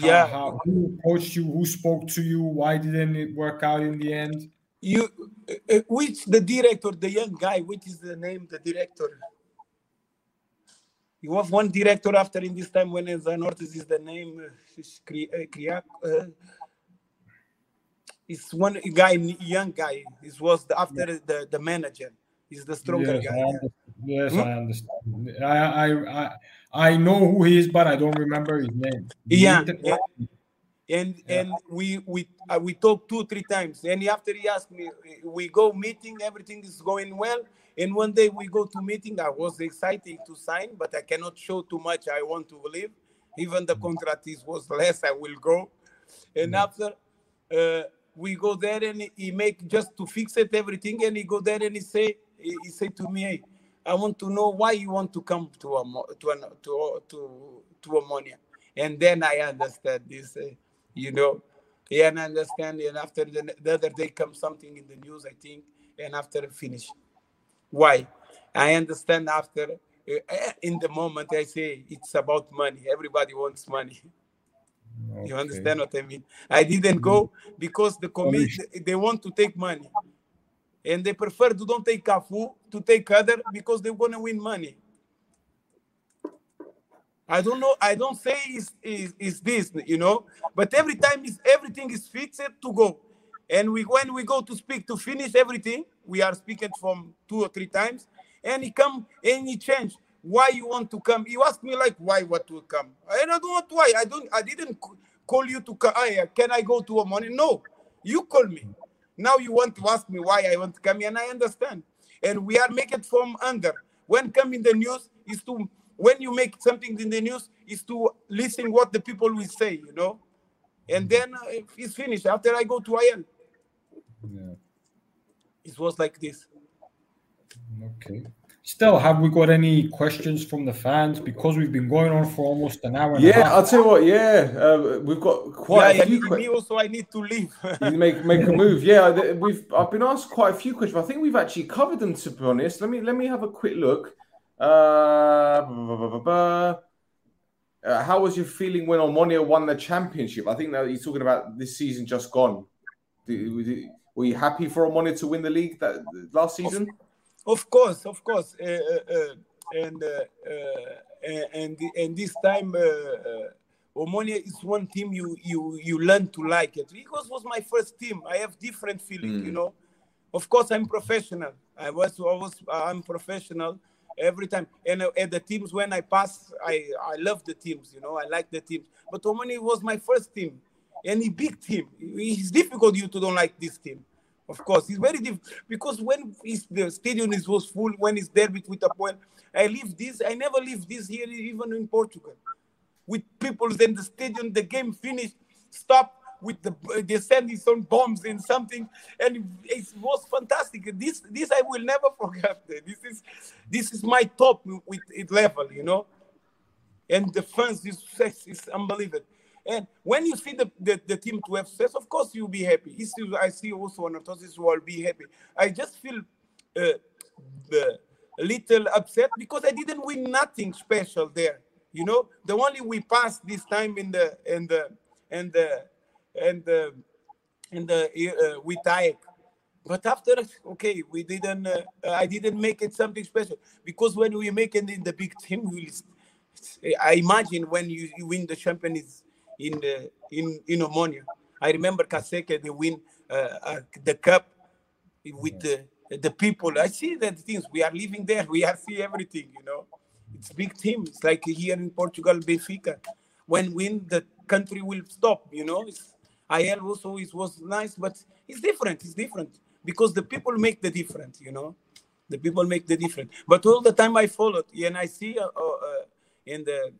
How- Yeah. How, who approached you? Who spoke to you? Why didn't it work out in the end? You, uh, uh, which the director, the young guy, which is the name, the director? You have one director after in this time when it's an artist is the name, uh, uh, it's one guy, young guy. It was the, after the, the manager. He's the stronger yes, guy. understand. Yes, Hmm? I understand. I, I, I, I know who he is, but I don't remember his name. Yeah, yeah. and and we we uh, we talked two three times. And after he asked me we go meeting everything is going well. And one day we go to meeting i was excited to sign but i cannot show too much i want to believe. Even the contract is was less i will go. And after uh, we go there and he make just to fix it everything. And he go there and he say he, he say to me hey i want to know why you want to come to a to an, to to to Omonia. And then i understand this uh, you know. Yeah and I understand and after the, the other day comes something in the news i think and after finish. Why? I understand after uh, in the moment I say it's about money. Everybody wants money. You understand what I mean? I didn't go because the committee they want to take money, and they prefer to don't take Cafu to take other because they're gonna win money. I don't know. I don't say is is is this, you know, but every time is everything is fixed to go, and we when we go to speak to finish everything, we are speaking from two or three times, and he come and he change. Why you want to come? You ask me like why what to come? I don't know why. I don't. I didn't call you to come. Can I go to Omonia? No, you call me. Now you want to ask me why I want to come, and I understand. And we are making from under. When come in the news is to when you make something in the news is to listen what the people will say, you know. And then uh, it's finished. After I go to AEL, Yeah. it was like this. Okay. Still, have we got any questions from the fans? Because we've been going on for almost an hour and a Yeah, half. I'll tell you what. Yeah, uh, we've got quite yeah, a few. yeah, que- me also I need to leave. you make make a [laughs] move. Yeah, we've I've been asked quite a few questions. I think we've actually covered them. To be honest, let me let me have a quick look. Uh, blah, blah, blah, blah, blah. Uh, how was your feeling when Omonia won the championship? I think that he's talking about this season just gone. Did- was were you happy for Omonia to win the league that last season? Of course, of course, uh, uh, uh, and uh, uh, and and this time, uh, uh, Omonia is one team you you you learn to like it because was my first team. I have different feeling, you know. Of course, I'm professional. I was always I'm professional every time, and uh, at the teams when I pass, I I love the teams, you know. I like the teams, but Omonia was my first team, and a big team. It's difficult you to don't like this team. Of course, it's very difficult because when the stadium is was full, when it's there with a point, I leave this. I never leave this here, even in Portugal, with people in the stadium. The game finished, stop with the they sending some bombs and something, and it was fantastic. This this I will never [laughs] forget. This is this is my top with it level, you know, and the fans is is unbelievable. And when you see the, the, the team to have success, of course you'll be happy. It's I see also Anorthosis will be happy. I just feel uh, a little upset because I didn't win nothing special there. You know, the only we passed this time in the in the and the and the in the uh, with Ajax. But after, okay, we didn't. Uh, I didn't make it something special because when we make it in the big team, we. I imagine when you, you win the champion in in in Omonia. I remember Kaseke they win uh, uh, the cup with the the people. I see that things we are living there. We are see everything. You know, it's big team. It's like here in Portugal, Benfica. When win, the country will stop. You know, it's, AEL also it was nice, but it's different. It's different because the people make the difference. You know, the people make the difference. But all the time I followed, and I see uh, uh, uh, in the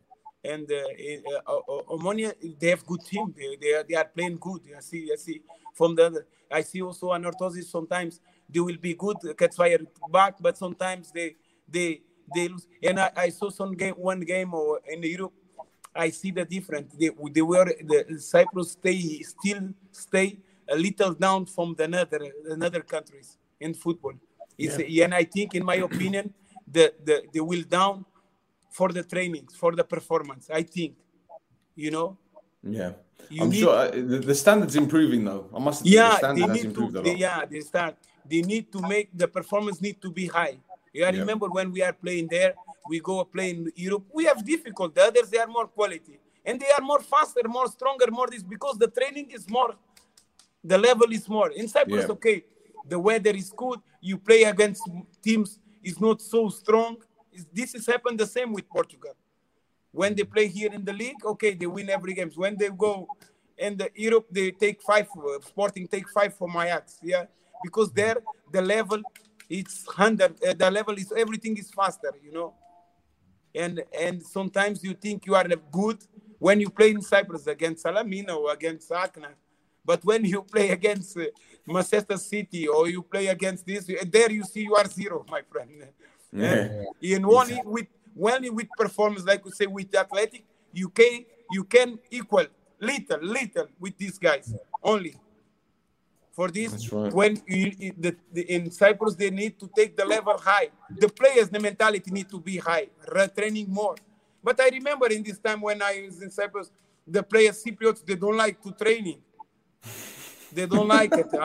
and uh, uh, Omonia they have good team. They, they are they are playing good. I see I see from the other. I see also Anorthosis sometimes they will be good. Catch fire back, but sometimes they they they lose. And I, I saw some game one game or in Europe. I see the difference. They, they were the Cyprus stay still stay a little down from the other another countries in football. It's, And I think, in my opinion, the, the they will down for the trainings, for the performance. I think, you know. Yeah, You I'm need- sure uh, the, the standard's improving though. I must. the Yeah, standard they need to. They, yeah, they start. They need to make the performance need to be high. Yeah, I Yeah. remember when we are playing there, we go play in Europe. We have difficult. The others they are more quality and they are more faster, more stronger, more this because the training is more. The level is more in Cyprus. Yeah. Okay, the weather is good. You play against teams is not so strong. Is- This has happened the same with Portugal. When they play here in the league, okay, they win every game. When they go in the Europe, they take five. uh, Sporting take five from Ajax, yeah, because there the level it's hundred. Uh, the level is everything is faster, you know. And and sometimes you think you are good when you play in Cyprus against Salamina or against Achna, but when you play against uh, Manchester City or you play against this, uh, there you see you are zero, [laughs] my friend. Yeah. And only with only with performance, like we say with athletic, you can you can equal little little with these guys only. For this, right. when you, you- the, the, in Cyprus they need to take the level high. The players, the mentality need to be high, ra- training more. But I remember in this time when I was in Cyprus, the players Cypriots they don't like to training. They don't like it. [laughs]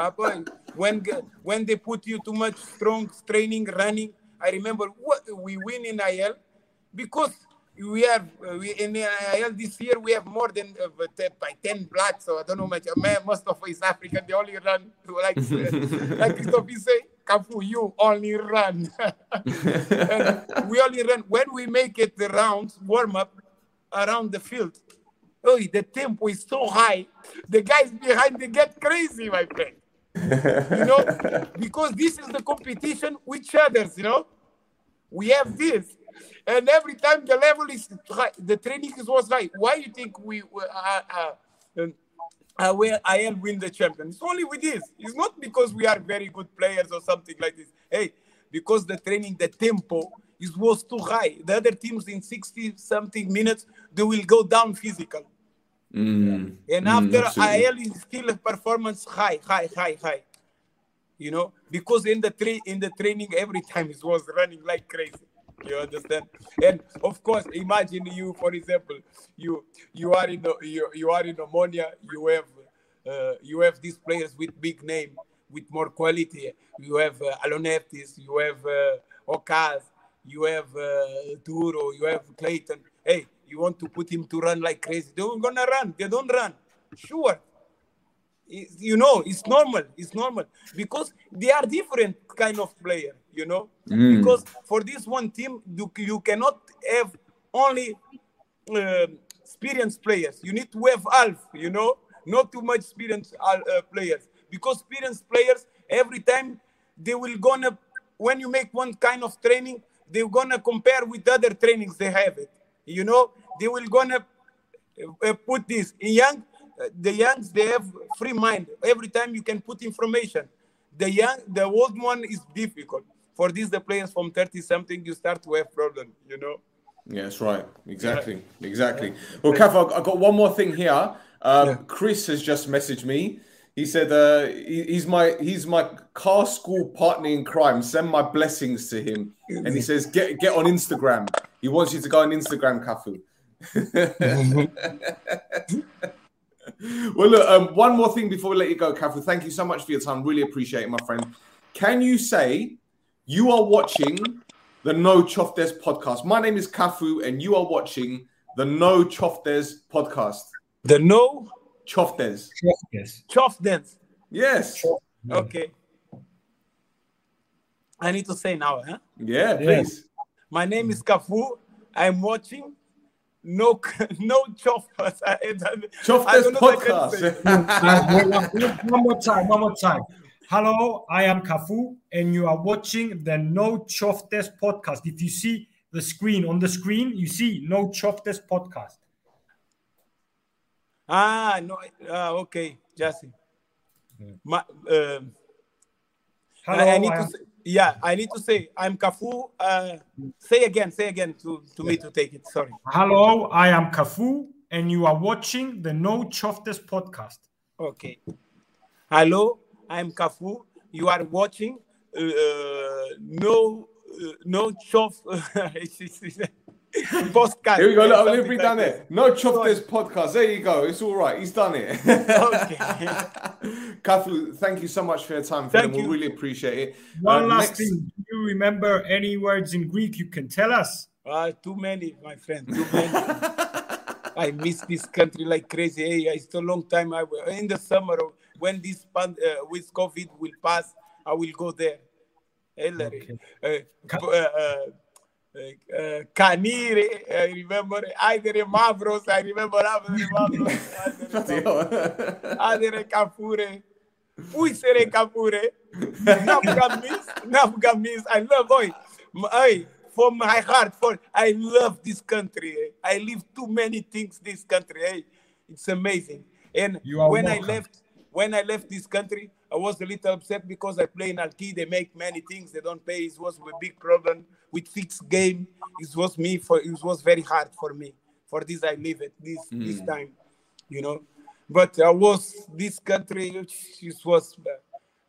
When when they put you too much strong training, running. I remember what we win in AEL because we have uh, we, in AEL this year we have more than uh, uh, by ten blacks. So I don't know much. Uh, most of East African they only run [laughs] like [laughs] like Christophe say. Cafu, you only run. [laughs] And we only run when we make it the rounds warm up around the field. Oh, the tempo is so high. The guys behind they get crazy, my friend. You know, because this is the competition with others. You know, we have this, and every time the level is high, the training is was high. Why you think we uh, uh, um, uh, where AEL win the champion? It's only with this. It's not because we are very good players or something like this. Hey, because the training, the tempo is was too high. The other teams in 60 something minutes, they will go down physical. Mm. And Mm, after absolutely. AEL is still a performance high, high, high, high. You know, because in the tra- in the training every time it was running like crazy. You understand? And of course, imagine you, for example, you you are in the, you, you are in Omonia. You have uh, you have these players with big name, with more quality. You have uh, Aloneftis, you have uh, Okkas, you have uh, Duro, you have Clayton. Hey, you want to put him to run like crazy? They're gonna run. They don't run. Sure. You know, it's normal. It's normal because they are different kind of player. You know, Mm. because for this one team, you, you cannot have only um experienced players. You need to have half. You know, not too much experienced uh, uh, players because experienced players every time they will gonna when you make one kind of training, they're gonna compare with other trainings they have it. You know, they will gonna uh, put this in young uh, the youngs they have free mind every time you can put information the young the old one is difficult for these the players from 30 something you start to have problem you know Yeah, that's right. Exactly. Exactly. Well, Kath, I I got one more thing here. Um, Chris has just messaged me. He said uh, he- he's my he's my car school partner in crime. Send my blessings to him. And he says get get on Instagram. He wants you to go on Instagram, Cafu. [laughs] well, look. Um, one more thing before we let you go, Cafu. Thank you so much for your time. Really appreciate it, my friend. Can you say you are watching the No Choftes podcast. My name is Cafu, and you are watching the No Choftes podcast. the no Choftes. Yes. chof dance Yes. okay i need to say now huh Yeah, please. my name is cafu i'm watching no [laughs] no chof I, I, I Choftes don't know if I can podcast. say. Uh, wait, wait, one more time, one more time. Hello, I am Cafu, and you are watching the No Choftes podcast. If you see the screen on the screen, you see No Choftes podcast. Ah, no. Ah, okay, Jesse. My, um, Hello, I, I need I to am- say, yeah, I need to say I'm Cafu. Uh, say again, say again to, to me to take it. Sorry. Hello, I am Cafu, and you are watching the No Choftes podcast. Okay. Hello, I'm Cafu. You are watching uh, no uh, no chof [laughs] [laughs] podcast. Here we go. Look, I'm going to Something bring like down this. there. No Choftes podcast. There you go. It's all right. He's done it. Okay. [laughs] Cafu, thank you so much for your time. Thank you. we really appreciate it. One Uh, last next- thing. Do you remember any words in Greek you can tell us? Uh, too many, my friend. Too many. [laughs] I miss this country like crazy. Hey, it's a long time. I will, in the summer when this pan, uh, with COVID will pass, I will go there. Hillary, uh, uh, uh, uh, Canire, I remember. Adere Mavros, I remember Adere Mavros. Bloody Adere hell. Adere Kapure. Puisere Kapure. Nafgamis. Nafgamis. I love oi. m- oi, from my heart. For I love this country. eh. I live too many things this country. eh. It's amazing. And You are when I welcome. left, when I left this country, I was a little upset because I play in Alki. They make many things. They don't pay. It was a big problem with fixed game. It was me for. It was very hard for me. For this, I leave it this this hmm. time. You know, but I was this country. It was uh,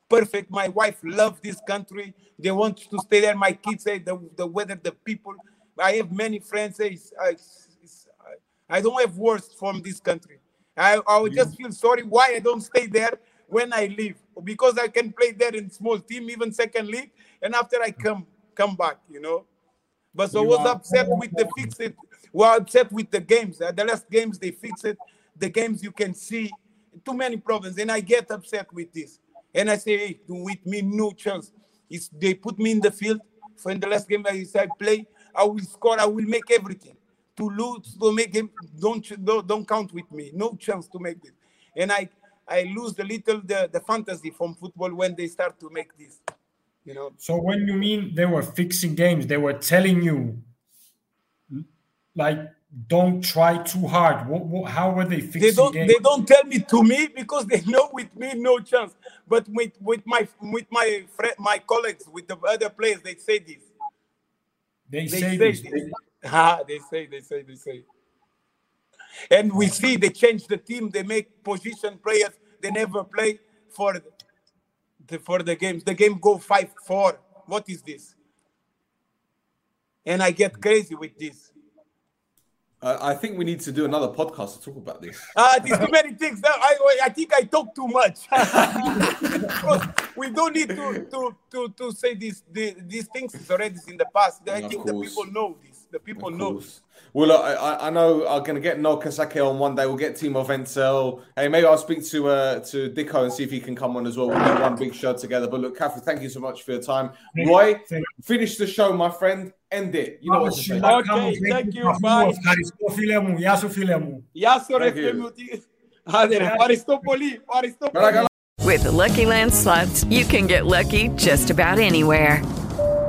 perfect. My wife loved this country. They want to stay there. My kids say the, the weather, the people. I have many friends say it's, uh, it's, it's, uh, I don't have words from this country. I, I would hmm. just feel sorry why I don't stay there when I leave because I can play there in small team, even second league, and after I come come back, you know. But so I was upset with the fix it. Well, upset with the games. Uh, the last games they fix it. The games you can see too many problems, and I get upset with this. And I say, hey, with me no chance. It's, they put me in the field for in the last game I I play. I will score. I will make everything. To lose, to make him, don't don't, don't count with me. No chance to make this. And I I lose the little the, the fantasy from football when they start to make this. You know. So when you mean they were fixing games, they were telling you like don't try too hard. What, what, how were they fixing they don't games? they don't tell me to me because they know with me no chance. But with with my with my friend my colleagues with the other players they say this. They, They say, say this. this. [laughs] Ah, they say they say they say. And we see they change the team. They make position players. They never play for the for the games. The game go five four. What is this? And I get crazy with this. Uh, I think we need to do another podcast to talk about this. Ah, there's too many things. That I I think I talk too much. [laughs] We don't need to to to, to say this the, these things is already in the past. I think the people know this. The people know. Well, look, I, I know I'm going to get Noel Kaseke on one day. We'll get Timo Ventel. Hey, maybe I'll speak to uh, to Dicko and see if he can come on as well. We'll do one big show together. But look, Catherine, thank you so much for your time. Thank Roy, you. Finish the show, my friend. End it. You know oh, what to say. Thank you. Bye. With the Lucky Land slots, you can get lucky just about anywhere.